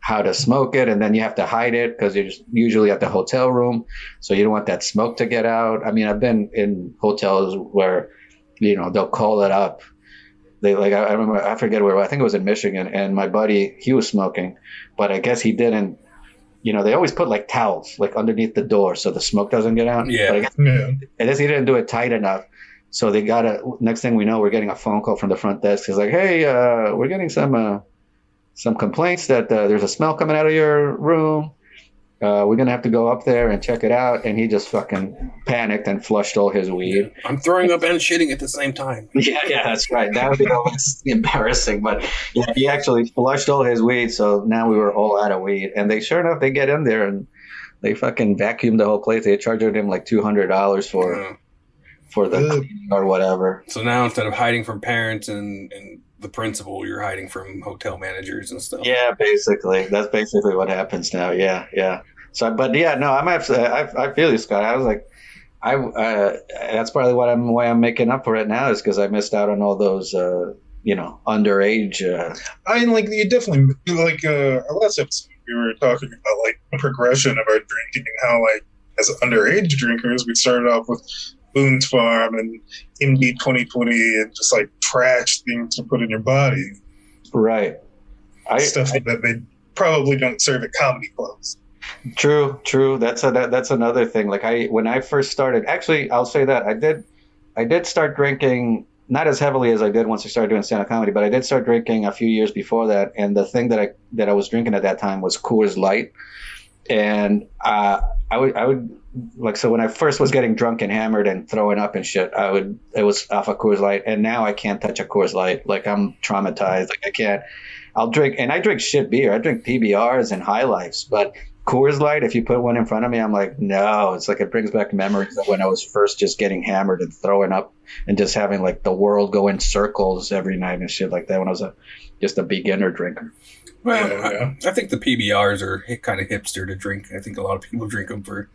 how to smoke it, and then you have to hide it because you're just usually at the hotel room, so you don't want that smoke to get out. I mean, I've been in hotels where you know they'll call it up. They like I I remember I forget where I think it was in Michigan, and my buddy he was smoking, but I guess he didn't. You know, they always put like towels like underneath the door so the smoke doesn't get out. Yeah. But I guess Yeah. I guess he didn't do it tight enough. So they got a. Next thing we know, we're getting a phone call from the front desk. He's like, hey, uh, we're getting some uh, some complaints that uh, there's a smell coming out of your room. Uh, we're gonna have to go up there and check it out. And he just fucking panicked and flushed all his weed. I'm throwing up and shitting at the same time. Yeah, yeah, that's right. That would be almost embarrassing, but yeah, he actually flushed all his weed. So now we were all out of weed. And they, sure enough, they get in there and they fucking vacuumed the whole place. They charged him like two hundred dollars for Uh, for the Good. cleaning or whatever. so now instead of hiding from parents and, and the principal, you're hiding from hotel managers and stuff. Yeah, basically, that's basically what happens now. Yeah, yeah. So, but yeah, no, I'm absolutely, I, I feel you, Scott. I was like, I, uh, that's probably what I'm, why I'm making up for it now is because I missed out on all those, uh, you know, underage. Uh, I mean, like you definitely like uh, our last episode. We were talking about like the progression of our drinking and how like as underage drinkers, we started off with Boone's Farm and MD 2020 and just like trash things to put in your body, right. I, stuff that they probably don't serve at comedy clubs. True, true. That's a, that, that's another thing. Like I, when I first started, actually, I'll say that I did, I did start drinking not as heavily as I did once I started doing stand-up comedy, but I did start drinking a few years before that. And the thing that I that I was drinking at that time was Coors Light, and uh, I would I would like so when I first was getting drunk and hammered and throwing up and shit, I would it was off a Coors Light, and now I can't touch a Coors Light. Like I'm traumatized. Like I can't. I'll drink and I drink shit beer. I drink PBRs and High Lifes, but Coors Light, if you put one in front of me, I'm like, no. It's like it brings back memories of when I was first just getting hammered and throwing up and just having like the world go in circles every night and shit like that when I was a just a beginner drinker. Well, Yeah, yeah. I, I think the PBRs are kind of hipster to drink. I think a lot of people drink them for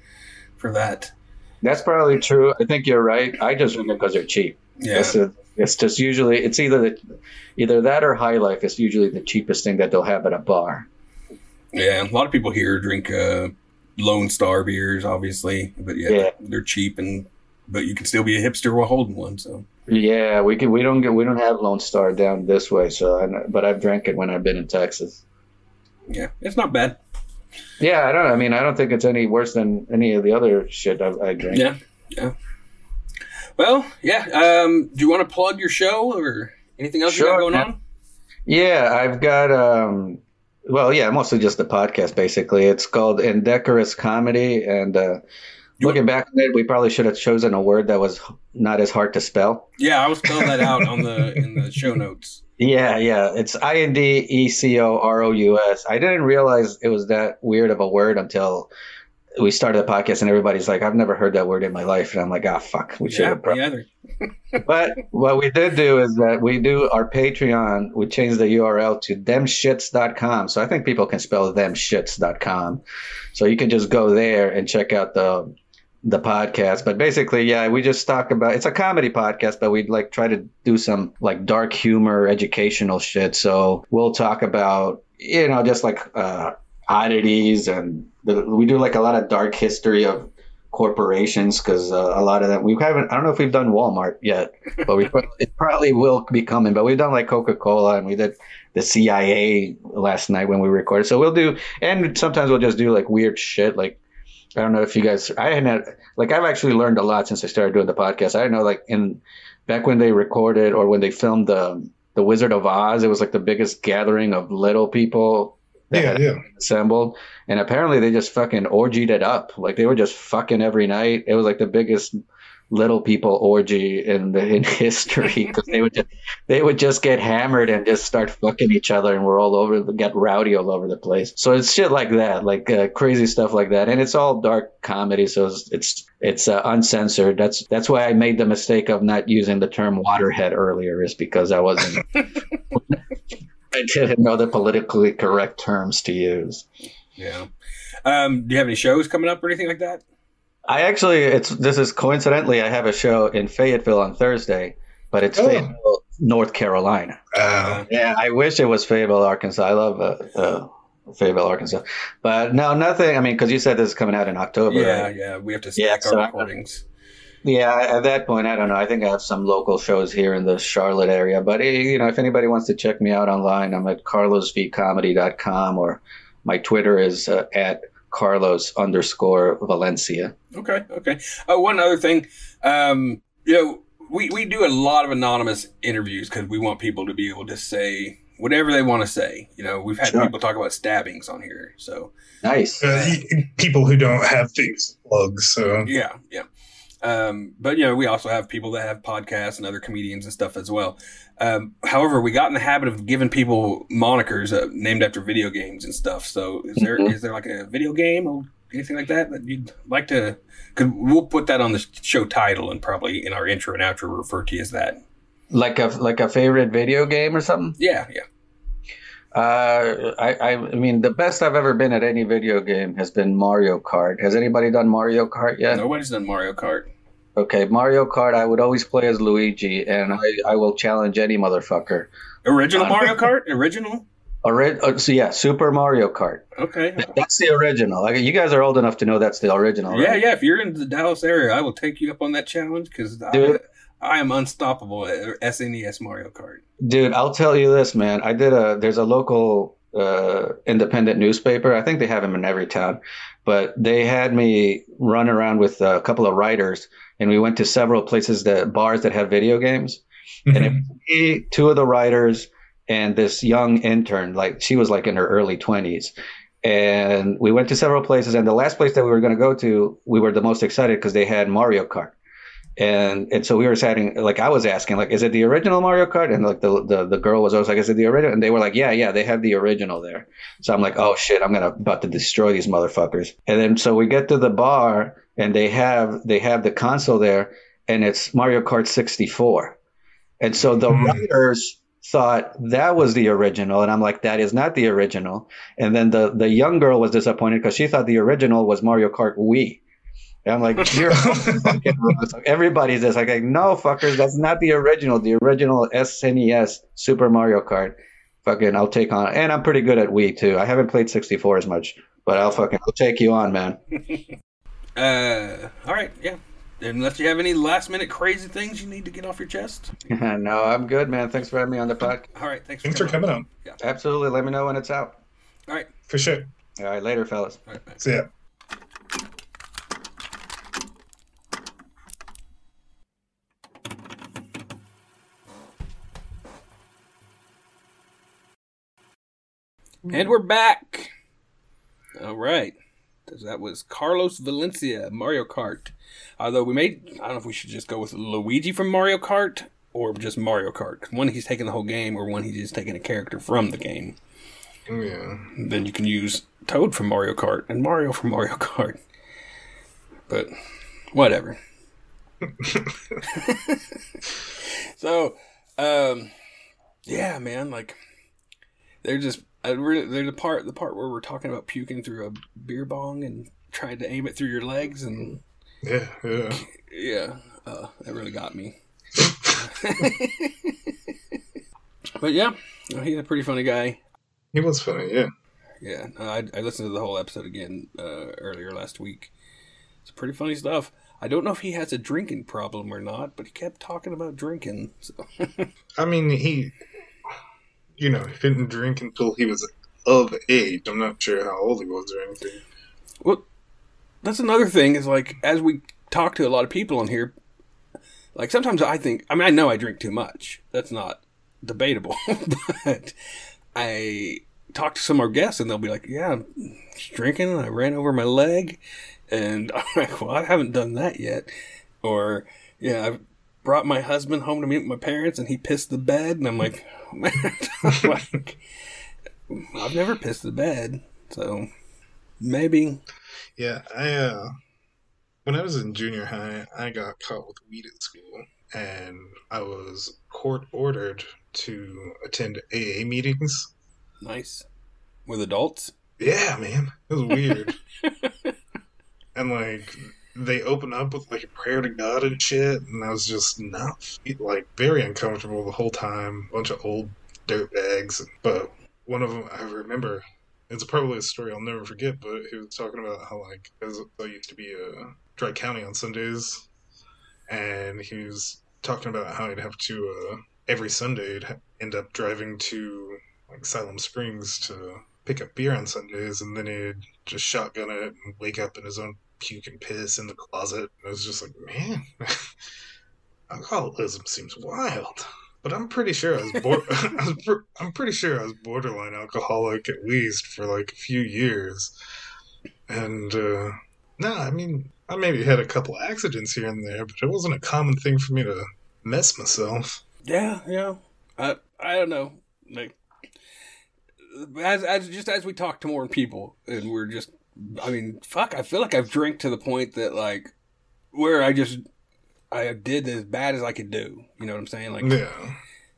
for that. That's probably true. I think you're right. I just drink it because they're cheap. Yeah. It's, a, it's just usually it's either the, either that or High Life is usually the cheapest thing that they'll have at a bar. Yeah, a lot of people here drink uh, Lone Star beers, obviously, but yeah, Yeah. they're cheap and but you can still be a hipster while holding one. So Yeah, we can. We don't get. We don't have Lone Star down this way. So, I, but I've drank it when I've been in Texas. yeah, it's not bad. Yeah, I don't. I mean, I don't think it's any worse than any of the other shit I, I drink. Yeah, yeah. Well, yeah. Um, do you want to plug your show or anything else you got going on? Yeah, I've got. um Well, yeah, mostly just the podcast. Basically, it's called Indecorous Comedy, and uh looking back on it, we probably should have chosen a word that was not as hard to spell. Yeah, I was spelling that out on the in the show notes. Yeah, yeah. It's I N D E C O R O U S. I didn't realize it was that weird of a word until we started the podcast and everybody's like, I've never heard that word in my life. And I'm like, ah, fuck, we should Yeah, have. Pro-. me either. But what we did do is that we do our Patreon, we changed the URL to themshits.com. So I think people can spell themshits.com. So you can just go there and check out the the podcast. But basically, yeah, we just talk about it's a comedy podcast, but we'd like try to do some like dark humor, educational shit. So we'll talk about, you know, just like uh oddities and the, we do like a lot of dark history of corporations because uh, a lot of them we haven't i don't know if we've done walmart yet but we it probably will be coming but we've done like coca-cola and we did the cia last night when we recorded so we'll do and sometimes we'll just do like weird shit like i don't know if you guys i hadn't like i've actually learned a lot since i started doing the podcast. I know like in back when they recorded or when they filmed the the wizard of oz it was like the biggest gathering of little people Yeah, yeah. assembled. And apparently they just fucking orgied it up. Like they were just fucking every night. It was like the biggest little people orgy in the in history because they would just they would just get hammered and just start fucking each other and we're all over get rowdy all over the place so it's shit like that like uh, crazy stuff like that and it's all dark comedy so it's it's, it's uh, uncensored that's that's why i made the mistake of not using the term waterhead earlier is because i wasn't i didn't know the politically correct terms to use Yeah. Um, do you have any shows coming up or anything like that? I actually, it's this is coincidentally, I have a show in Fayetteville on Thursday, but it's Oh. Fayetteville, North Carolina. Uh, Yeah, I wish it was Fayetteville, Arkansas. I love uh, uh, Fayetteville, Arkansas, but no, nothing. I mean, because you said this is coming out in October. yeah, right? yeah. We have to Yeah, stack so our I- recordings. Yeah, at that point, I don't know. I think I have some local shows here in the Charlotte area, but eh, you know, if anybody wants to check me out online, I'm at carlosvcomedy.com or my Twitter is uh, at Carlos underscore Valencia. Okay, okay. Uh, one other thing, um, you know, we, we do a lot of anonymous interviews because we want people to be able to say whatever they want to say. You know, we've had Sure. people talk about stabbings on here, so Nice. uh, people who don't have things plugs. So yeah, yeah. Um, but you know, we also have people that have podcasts and other comedians and stuff as well. Um, however, we got in the habit of giving people monikers uh, named after video games and stuff. So, is there is Mhm. there like a video game or anything like that that you'd like to? Cause we'll put that on the show title and probably in our intro and outro refer to you as that. Like a like a favorite video game or something. Yeah, yeah. Uh, I, I I mean the best I've ever been at any video game has been Mario Kart. Has anybody done Mario Kart yet? Nobody's done Mario Kart. Okay, Mario Kart. I would always play as Luigi, and I, I will challenge any motherfucker. Original Mario Kart? Original? Ori- uh, so yeah, Super Mario Kart. Okay. That's the original. Like, you guys are old enough to know that's the original. Yeah, right? yeah. If you're in the Dallas area, I will take you up on that challenge because I, I am unstoppable at SNES Mario Kart. Dude, I'll tell you this, man. I did a. There's a local uh, independent newspaper. I think they have them in every town, but they had me run around with a couple of writers, and we went to several places that bars that have video games. And it mm-hmm. was me, two of the writers, and this young intern, like she was like in her early twenties, and we went to several places. And the last place that we were going to go to, we were the most excited because they had Mario Kart. And and so we were saying, like I was asking, like, is it the original Mario Kart? And like the, the the girl was always like, is it the original? And they were like, yeah, yeah, they have the original there. So I'm like, oh shit, I'm gonna about to destroy these motherfuckers. And then so we get to the bar, and they have they have the console there, and it's Mario Kart 64. And so the hmm. writers thought that was the original, and I'm like, that is not the original. And then the the young girl was disappointed because she thought the original was Mario Kart Wii. And I'm like, you're fucking wrong. So everybody's just like, no, fuckers, that's not the original. The original SNES Super Mario Kart. Fucking, I'll take on. And I'm pretty good at Wii too. I haven't played 64 as much, but I'll fucking, I'll take you on, man. Uh, all right, yeah. Unless you have any last minute crazy things you need to get off your chest. no, I'm good, man. Thanks for having me on the podcast. All right, thanks. Thanks for coming on. Yeah. Absolutely. Let me know when it's out. All right, For sure. All right, later, fellas. all right. Bye. See ya. And we're back. All right. That was Carlos Valencia, Mario Kart. Although we may, I don't know if we should just go with Luigi from Mario Kart or just Mario Kart. One, he's taking the whole game, or one, he's just taking a character from the game. Yeah. Then you can use Toad from Mario Kart and Mario from Mario Kart. But whatever. so, um, yeah, man, like they're just I really, the part the part where we're talking about puking through a beer bong and trying to aim it through your legs and Yeah, yeah. yeah, uh, that really got me. but yeah, he's a pretty funny guy. He was funny, yeah. Yeah, I, I listened to the whole episode again uh, earlier last week. It's pretty funny stuff. I don't know if he has a drinking problem or not, but he kept talking about drinking. So. I mean, he, you know, he didn't drink until he was of age. I'm not sure how old he was or anything. well, that's another thing. Is like as we talk to a lot of people on here, like sometimes I think. I mean, I know I drink too much. That's not debatable, but I talk to some of our guests and they'll be like, "Yeah, I'm drinking. and I ran over my leg," and I'm like, "Well, I haven't done that yet," or yeah, I brought my husband home to meet my parents and he pissed the bed, and I'm like, I'm like, I've never pissed the bed, so maybe. Yeah, I, uh, when I was in junior high, I got caught with weed at school, and I was court ordered to attend AA meetings. Nice. With adults? Yeah, man, it was weird. and like, they open up with like a prayer to God and shit, and I was just not like very uncomfortable the whole time. Bunch of old dirt bags, but one of them I remember. It's probably a story I'll never forget, but he was talking about how like I used to be a Dry County on Sundays, and he was talking about how he'd have to uh, every Sunday he'd end up driving to like Salem Springs to pick up beer on Sundays, and then he'd just shotgun it and wake up in his own puke and piss in the closet. And I was just like, man, alcoholism seems wild. But I'm pretty sure I was, bor- I was pr- I'm pretty sure I was borderline alcoholic at least for like a few years. And uh no, I mean, I maybe had a couple accidents here and there, but it wasn't a common thing for me to mess myself. Yeah, yeah. I I don't know. Like as as just as we talk to more people and we're just I mean, fuck, I feel like I've drank to the point that like where I just I did as bad as I could do. You know what I'm saying? Like Yeah.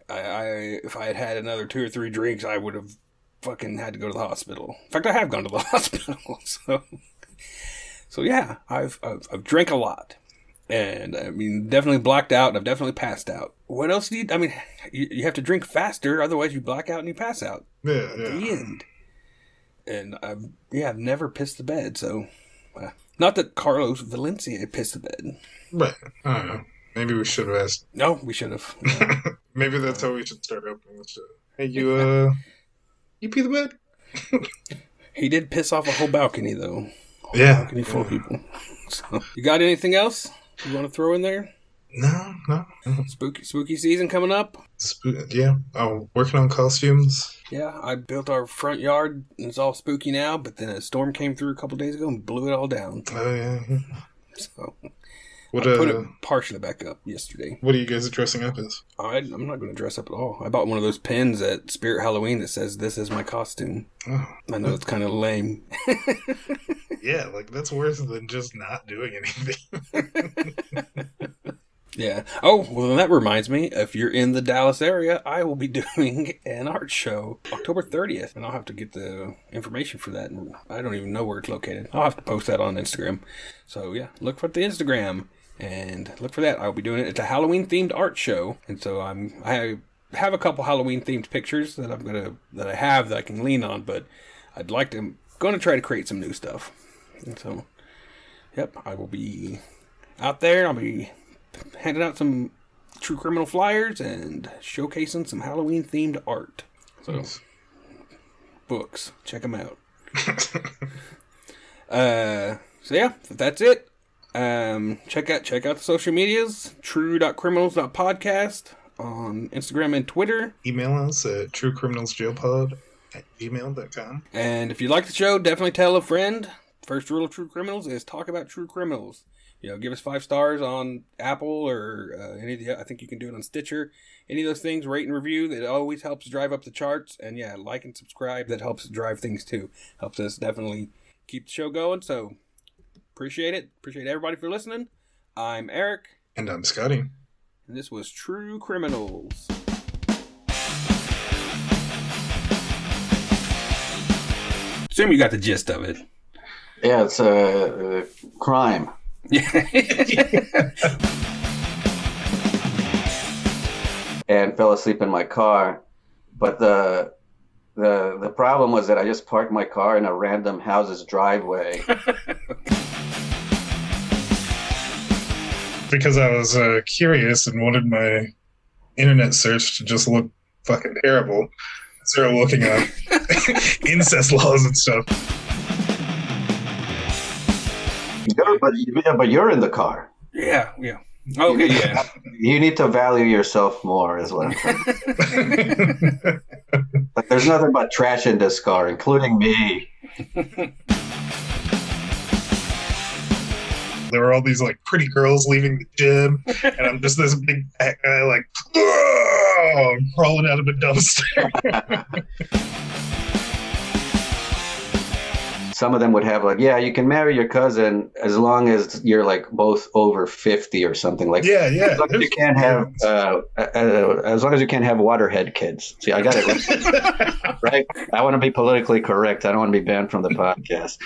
I, I if I had had another two or three drinks, I would have fucking had to go to the hospital. In fact, I have gone to the hospital. So, so yeah, I've I've, I've drank a lot, and I mean, definitely blacked out. and I've definitely passed out. What else do you? I mean, you, you have to drink faster, otherwise you black out and you pass out. Yeah, At the yeah. end. And I've yeah, I've never pissed the bed. So, uh, not that Carlos Valencia pissed the bed. But I don't know. Maybe we should have asked. No, we should have. Maybe that's how we should start opening the show. Hey, you uh, you pee the bed? He did piss off a whole balcony though. Whole Yeah. balcony full of people. So, you got anything else you want to throw in there? No, no. Spooky spooky season coming up. Sp- yeah, I'm working on costumes. Yeah, I built our front yard and it's all spooky now, but then a storm came through a couple days ago and blew it all down. Oh yeah. So What I put uh, it partially back up yesterday. what are you guys dressing up as? I, I'm not going to dress up at all. I bought one of those pins at Spirit Halloween that says "This is my costume." Oh, I know it's kind of lame. yeah, like that's worse than just not doing anything. Yeah. Oh, well, then that reminds me. If you're in the Dallas area, I will be doing an art show October 30th, and I'll have to get the information for that. And I don't even know where it's located. I'll have to post that on Instagram. So yeah, look for the Instagram and look for that. I'll be doing it. It's a Halloween themed art show, and so I'm I have a couple Halloween themed pictures that I'm gonna that I have that I can lean on, but I'd like to going to try to create some new stuff. And so, yep, I will be out there. I'll be handing out some true criminal flyers and showcasing some Halloween themed art. So books, check them out. uh, so yeah, that's it. Um, check out check out the social medias. True.criminals.podcast on Instagram and Twitter. Email us at truecriminalsjailpod at gmail.com. And if you like the show, definitely tell a friend. First rule of True Criminals is talk about true criminals. You know, give us five stars on Apple or uh, any of the. I think you can do it on Stitcher. Any of those things, rate and review. That always helps drive up the charts. And yeah, like and subscribe. That helps drive things too. Helps us definitely keep the show going. So appreciate it. Appreciate everybody for listening. I'm Eric, And I'm Scotty. and this was True Criminals. Assume you got the gist of it. Yeah, it's a, a crime. And fell asleep in my car. But the the the problem was that I just parked my car in a random house's driveway. Because I was uh, curious and wanted my internet search to just look fucking terrible. I started looking up incest laws and stuff. You're- but, yeah, but you're in the car. yeah, yeah. Oh, okay, yeah. You need to value yourself more, is what I'm saying. Like, there's nothing but trash in this car, including me. there were all these like pretty girls leaving the gym, and I'm just this big fat guy like "Whoa!" crawling out of a dumpster. Some of them would have like, yeah, you can marry your cousin as long as you're like both over 50 or something like. yeah, yeah. As long as you can't have, uh, uh, as long as you can't have waterhead kids. See, I got it right. I want to be politically correct. I don't want to be banned from the podcast.